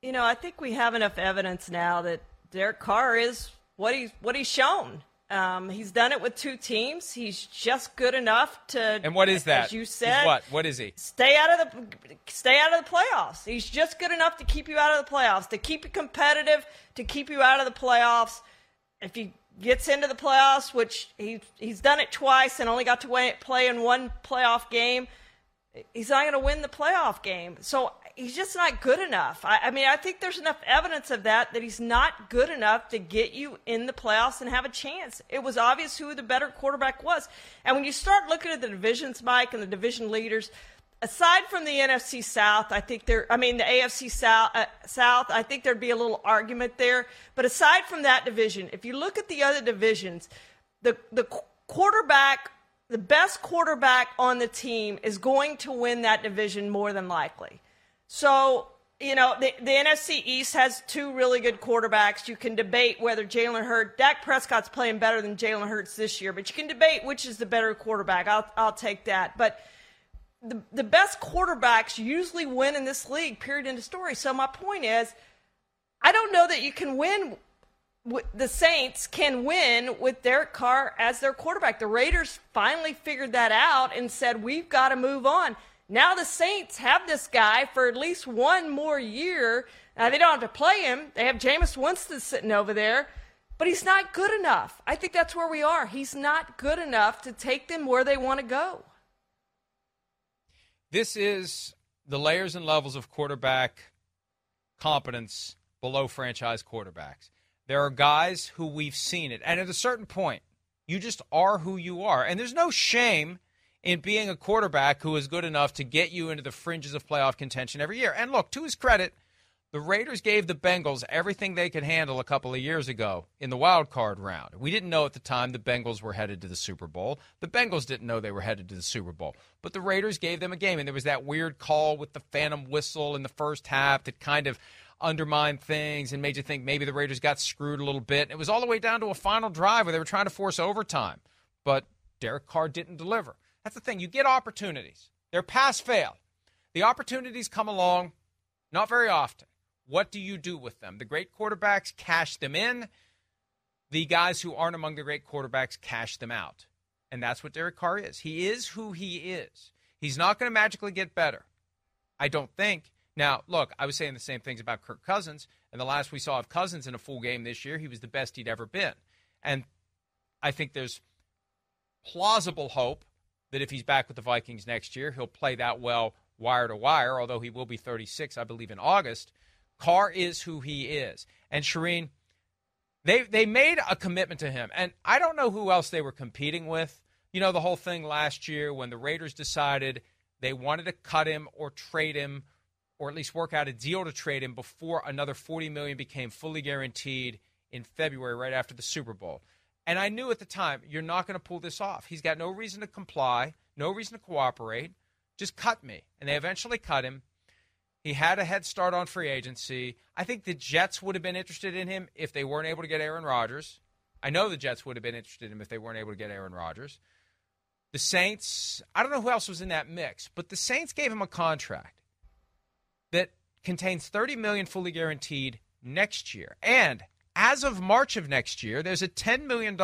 S4: you know, I think we have enough evidence now that Derek Carr is what he's what he's shown. Um, he's done it with two teams. He's just good enough to.
S1: And what is that?
S4: As you said,
S1: he's what? What is he?
S4: Stay out of the stay out of the playoffs. He's just good enough to keep you out of the playoffs, to keep you competitive, to keep you out of the playoffs. If you gets into the playoffs, which he he's done it twice and only got to play in one playoff game. He's not going to win the playoff game, so he's just not good enough. I, I, mean, I think there's enough evidence of that that he's not good enough to get you in the playoffs and have a chance. It was obvious who the better quarterback was, and when you start looking at the divisions, Mike, and the division leaders, aside from the NFC South, I think there, I mean, the AFC South, uh, South, I think there'd be a little argument there. But aside from that division, if you look at the other divisions, the, the quarterback, the best quarterback on the team is going to win that division more than likely. So, you know, the, the NFC East has two really good quarterbacks. You can debate whether Jalen Hurts, Dak Prescott's playing better than Jalen Hurts this year, but you can debate which is the better quarterback. I'll, I'll take that. But, the, the best quarterbacks usually win in this league, period, end of story. So my point is, I don't know that you can win. The Saints can win with Derek Carr as their quarterback. The Raiders finally figured that out and said, we've got to move on. Now the Saints have this guy for at least one more year. Now they don't have to play him. They have Jameis Winston sitting over there, but he's not good enough. I think that's where we are. He's not good enough to take them where they want to go.
S1: This is the layers and levels of quarterback competence below franchise quarterbacks. There are guys who we've seen it, and at a certain point, you just are who you are. And there's no shame in being a quarterback who is good enough to get you into the fringes of playoff contention every year. And look, to his credit, the Raiders gave the Bengals everything they could handle a couple of years ago in the wild card round. We didn't know at the time the Bengals were headed to the Super Bowl. The Bengals didn't know they were headed to the Super Bowl. But the Raiders gave them a game, and there was that weird call with the phantom whistle in the first half that kind of undermined things and made you think maybe the Raiders got screwed a little bit. It was all the way down to a final drive where they were trying to force overtime. But Derek Carr didn't deliver. That's the thing. You get opportunities. They're pass fail. The opportunities come along Not very often. What do you do with them? The great quarterbacks cash them in. The guys who aren't among the great quarterbacks cash them out. And that's what Derek Carr is. He is who he is. He's not going to magically get better. I don't think. Now, look, I was saying the same things about Kirk Cousins, and the last we saw of Cousins in a full game this year, he was the best he'd ever been. And I think there's plausible hope that if he's back with the Vikings next year, he'll play that well wire to wire, although he will be 36, I believe, in August. Carr is who he is. And Charean, they they made a commitment to him. And I don't know who else they were competing with. You know, the whole thing last year when the Raiders decided they wanted to cut him or trade him or at least work out a deal to trade him before another 40 million became fully guaranteed in February right after the Super Bowl. And I knew at the time, you're not going to pull this off. He's got no reason to comply, no reason to cooperate. Just cut me. And they eventually cut him. He had a head start on free agency. I think the Jets would have been interested in him if they weren't able to get Aaron Rodgers. I know the Jets would have been interested in him if they weren't able to get Aaron Rodgers. The Saints, I don't know who else was in that mix, but the Saints gave him a contract that contains 30 million fully guaranteed next year. And as of March of next year, there's a $10 million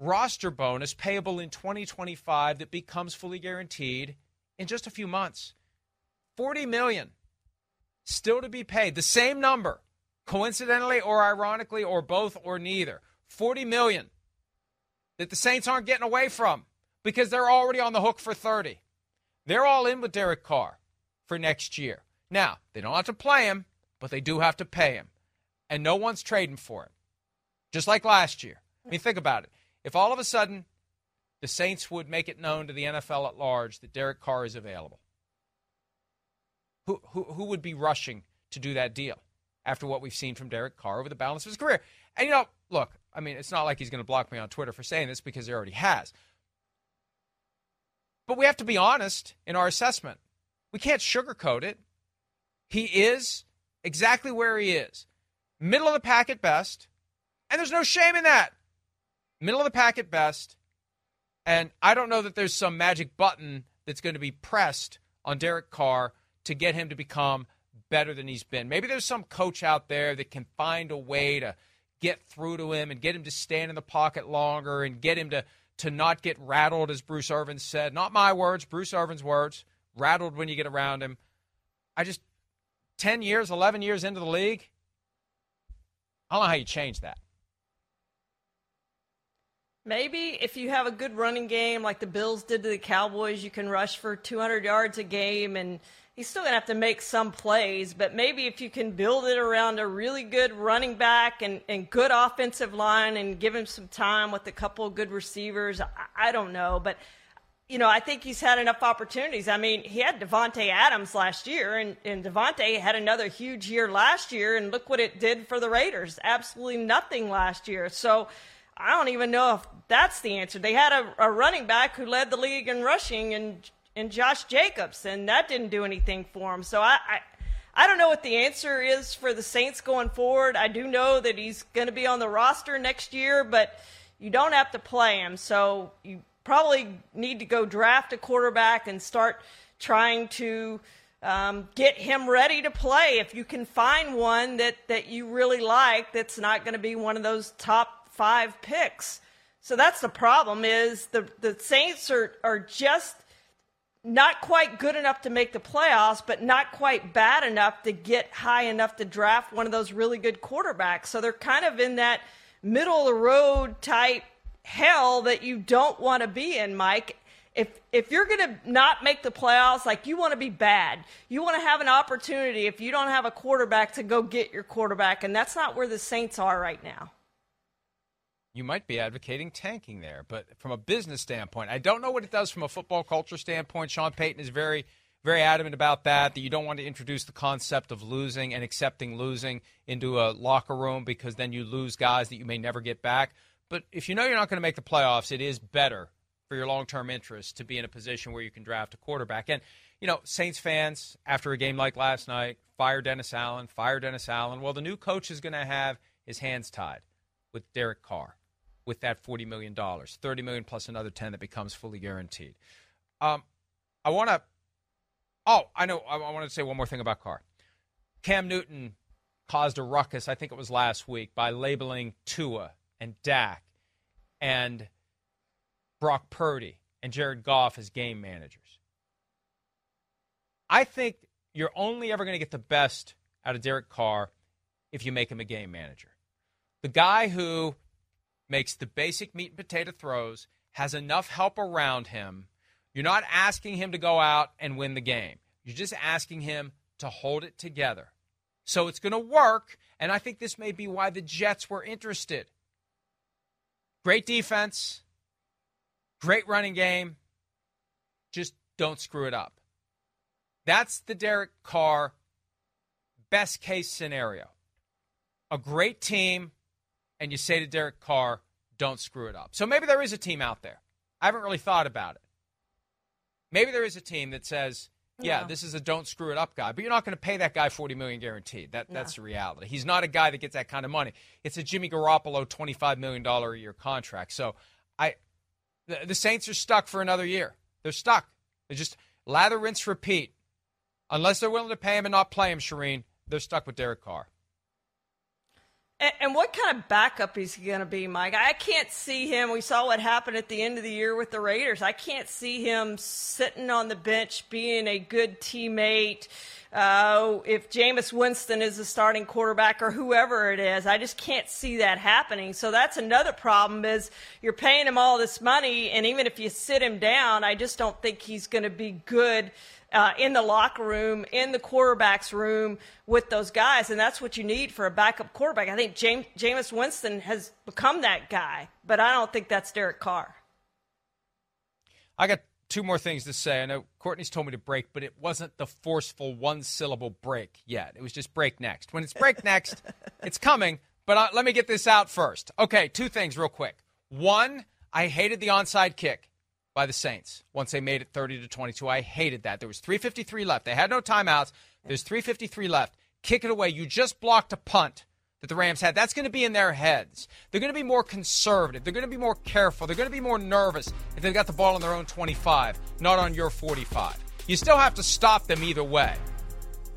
S1: roster bonus payable in 2025 that becomes fully guaranteed in just a few months. 40 million still to be paid. The same number, coincidentally or ironically, or both or neither. 40 million that the Saints aren't getting away from because they're already on the hook for 30. They're all in with Derek Carr for next year. Now, they don't have to play him, but they do have to pay him. And no one's trading for him. Just like last year. I mean, think about it. If all of a sudden the Saints would make it known to the NFL at large that Derek Carr is available, who, who, who would be rushing to do that deal after what we've seen from Derek Carr over the balance of his career? And, you know, look, I mean, it's not like he's going to block me on Twitter for saying this because he already has. But we have to be honest in our assessment. We can't sugarcoat it. He is exactly where he is. Middle of the pack at best. And there's no shame in that. Middle of the pack at best. And I don't know that there's some magic button that's going to be pressed on Derek Carr to get him to become better than he's been. Maybe there's some coach out there that can find a way to get through to him and get him to stand in the pocket longer and get him to to not get rattled, as Bruce Irvin said. Not my words, Bruce Irvin's words. Rattled when you get around him. I just 10 years, 11 years into the league, I don't know how you change that.
S4: Maybe if you have a good running game like the Bills did to the Cowboys, you can rush for 200 yards a game and he's still going to have to make some plays, but maybe if you can build it around a really good running back and, and good offensive line and give him some time with a couple of good receivers, I, I don't know. But you know, I think he's had enough opportunities. I mean, he had Davante Adams last year, and, and Davante had another huge year last year, and look what it did for the Raiders. Absolutely nothing last year. So I don't even know if that's the answer. They had a, a running back who led the league in rushing, and and Josh Jacobs, and that didn't do anything for him. So I, I I don't know what the answer is for the Saints going forward. I do know that he's going to be on the roster next year, but you don't have to play him. So you probably need to go draft a quarterback and start trying to um, get him ready to play. If you can find one that, that you really like, that's not going to be one of those top five picks. So that's the problem is the, the Saints are, are just not quite good enough to make the playoffs, but not quite bad enough to get high enough to draft one of those really good quarterbacks. So they're kind of in that middle of the road type hell that you don't want to be in, Mike. If if you're going to not make the playoffs, like you want to be bad, you want to have an opportunity if you don't have a quarterback to go get your quarterback, and that's not where the Saints are right now.
S1: You might be advocating tanking there, but from a business standpoint, I don't know what it does from a football culture standpoint. Sean Payton is very very adamant about that, that you don't want to introduce the concept of losing and accepting losing into a locker room because then you lose guys that you may never get back. But if you know you're not going to make the playoffs, it is better for your long term interest to be in a position where you can draft a quarterback. And, you know, Saints fans, after a game like last night, fire Dennis Allen, fire Dennis Allen. Well, the new coach is going to have his hands tied with Derek Carr with that $40 million, 30 million plus another 10 that becomes fully guaranteed. Um, I want to, oh, I know, I, I want to say one more thing about Carr. Cam Newton caused a ruckus, I think it was last week, by labeling Tua and Dak and Brock Purdy and Jared Goff as game managers. I think you're only ever going to get the best out of Derek Carr if you make him a game manager. The guy who makes the basic meat and potato throws, has enough help around him. You're not asking him to go out and win the game. You're just asking him to hold it together. So it's going to work, and I think this may be why the Jets were interested. Great defense, great running game. Just don't screw it up. That's the Derek Carr best case scenario. A great team, and you say to Derek Carr, don't screw it up. So maybe there is a team out there. I haven't really thought about it. Maybe there is a team that says, yeah, yeah. this is a don't screw it up guy, but you're not going to pay that guy 40 million guaranteed. That yeah. that's the reality. He's not a guy that gets that kind of money. It's a Jimmy Garoppolo 25 million dollar a year contract. So I the, the Saints are stuck for another year. They're stuck. They just lather, rinse, repeat. Unless they're willing to pay him and not play him, Charean, they're stuck with Derek Carr.
S4: And, what kind of backup is he going to be, Mike? I can't see him. We saw what happened at the end of the year with the Raiders. I can't see him sitting on the bench being a good teammate. Uh, if Jameis Winston is the starting quarterback or whoever it is, I just can't see that happening. So that's another problem is you're paying him all this money, and even if you sit him down, I just don't think he's going to be good – uh, in the locker room, in the quarterback's room with those guys, and that's what you need for a backup quarterback. I think James, Jameis Winston has become that guy, but I don't think that's Derek Carr.
S1: I got two more things to say. I know Courtney's told me to break, but it wasn't the forceful one syllable break yet. It was just break next. When it's break next, it's coming, but uh, let me get this out first. Okay, two things real quick. One, I hated the onside kick by the Saints once they made it 30 to 22. I hated that. There was 353 left. They had no timeouts. There's 353 left. Kick it away. You just blocked a punt that the Rams had. That's going to be in their heads. They're going to be more conservative. They're going to be more careful. They're going to be more nervous if they've got the ball on their own 25, not on your 45. You still have to stop them either way.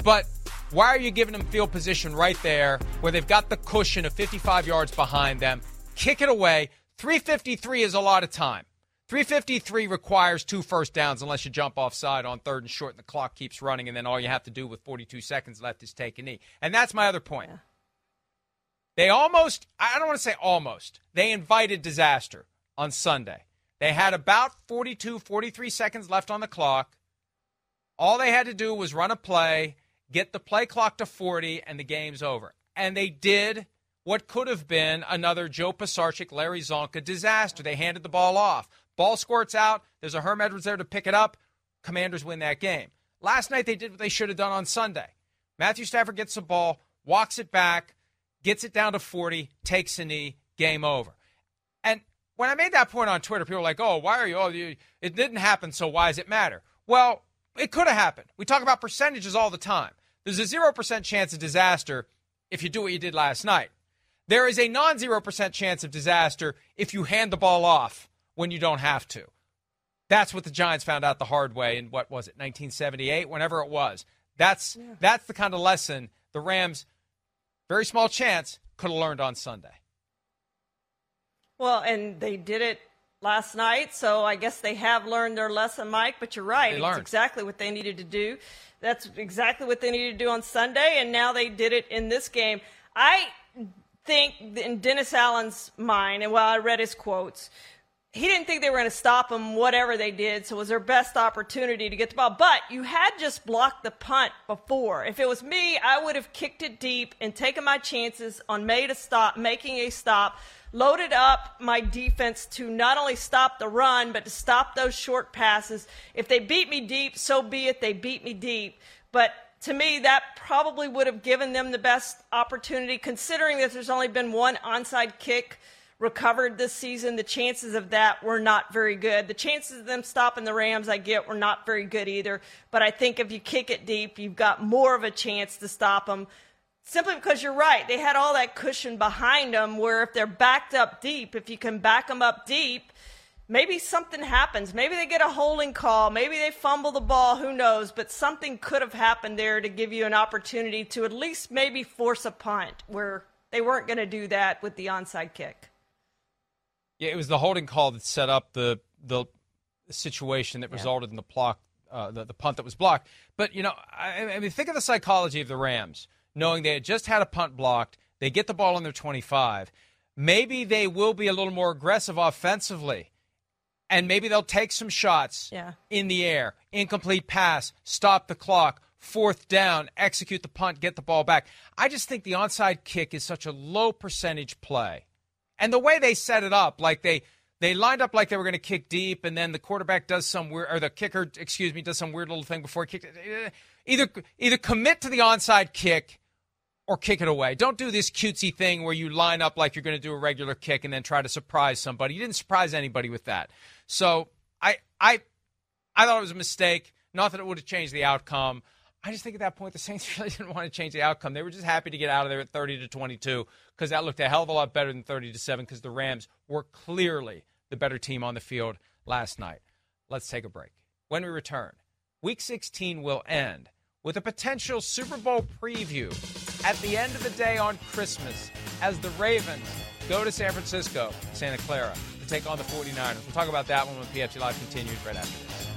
S1: But why are you giving them field position right there where they've got the cushion of 55 yards behind them? Kick it away. 353 is a lot of time. 353 requires two first downs unless you jump offside on third and short and the clock keeps running, and then all you have to do with 42 seconds left is take a knee. And that's my other point. Yeah. They almost, I don't want to say almost, they invited disaster on Sunday. They had about 42, 43 seconds left on the clock. All they had to do was run a play, get the play clock to 40, and the game's over. And they did what could have been another Joe Pisarcik, Larry Csonka disaster. They handed the ball off. Ball squirts out. There's a Herm Edwards there to pick it up. Commanders win that game. Last night they did what they should have done on Sunday. Matthew Stafford gets the ball, walks it back, gets it down to 40, takes a knee, game over. And when I made that point on Twitter, people were like, "Oh, why are you? Oh, you, it didn't happen, so why does it matter?" Well, it could have happened. We talk about percentages all the time. There's a zero percent chance of disaster if you do what you did last night. There is a non zero percent chance of disaster if you hand the ball off when you don't have to. That's what the Giants found out the hard way in what was it, 1978, whenever it was. That's yeah. that's the kind of lesson the Rams, very small chance, could have learned on Sunday.
S4: Well, and they did it last night, so I guess they have learned their lesson, Mike. But you're right; it's exactly what they needed to do. That's exactly what they needed to do on Sunday, and now they did it in this game. I think in Dennis Allen's mind, and while I read his quotes, he didn't think they were going to stop him, whatever they did. So it was their best opportunity to get the ball. But you had just blocked the punt before. If it was me, I would have kicked it deep and taken my chances on made a stop, making a stop, loaded up my defense to not only stop the run, but to stop those short passes. If they beat me deep, so be it. They beat me deep. But to me, that probably would have given them the best opportunity, considering that there's only been one onside kick recovered this season, the chances of that were not very good. The chances of them stopping the Rams, I get, were not very good either. But I think if you kick it deep, you've got more of a chance to stop them. Simply because you're right. They had all that cushion behind them where if they're backed up deep, if you can back them up deep, maybe something happens. Maybe they get a holding call. Maybe they fumble the ball. Who knows? But something could have happened there to give you an opportunity to at least maybe force a punt where they weren't going to do that with the onside kick.
S1: Yeah, it was the holding call that set up the the situation that yeah. resulted in the block, uh, the, the punt that was blocked. But you know, I, I mean, think of the psychology of the Rams, knowing they had just had a punt blocked. They get the ball on their 25. Maybe they will be a little more aggressive offensively and maybe they'll take some shots
S4: yeah.
S1: in the air, incomplete pass, stop the clock, fourth down, execute the punt, get the ball back. I just think the onside kick is such a low percentage play. And the way they set it up, like they they lined up like they were going to kick deep, and then the quarterback does some weird, or the kicker, excuse me, does some weird little thing before he kicks. Either either commit to the onside kick or kick it away. Don't do this cutesy thing where you line up like you're going to do a regular kick and then try to surprise somebody. You didn't surprise anybody with that. So I I I thought it was a mistake. Not that it would have changed the outcome. I just think at that point the Saints really didn't want to change the outcome. They were just happy to get out of there at 30 to 22 because that looked a hell of a lot better than 30 to 7 because the Rams were clearly the better team on the field last night. Let's take a break. When we return, Week 16 will end with a potential Super Bowl preview at the end of the day on Christmas as the Ravens go to San Francisco, Santa Clara to take on the 49ers. We'll talk about that one when PFT Live continues right after this.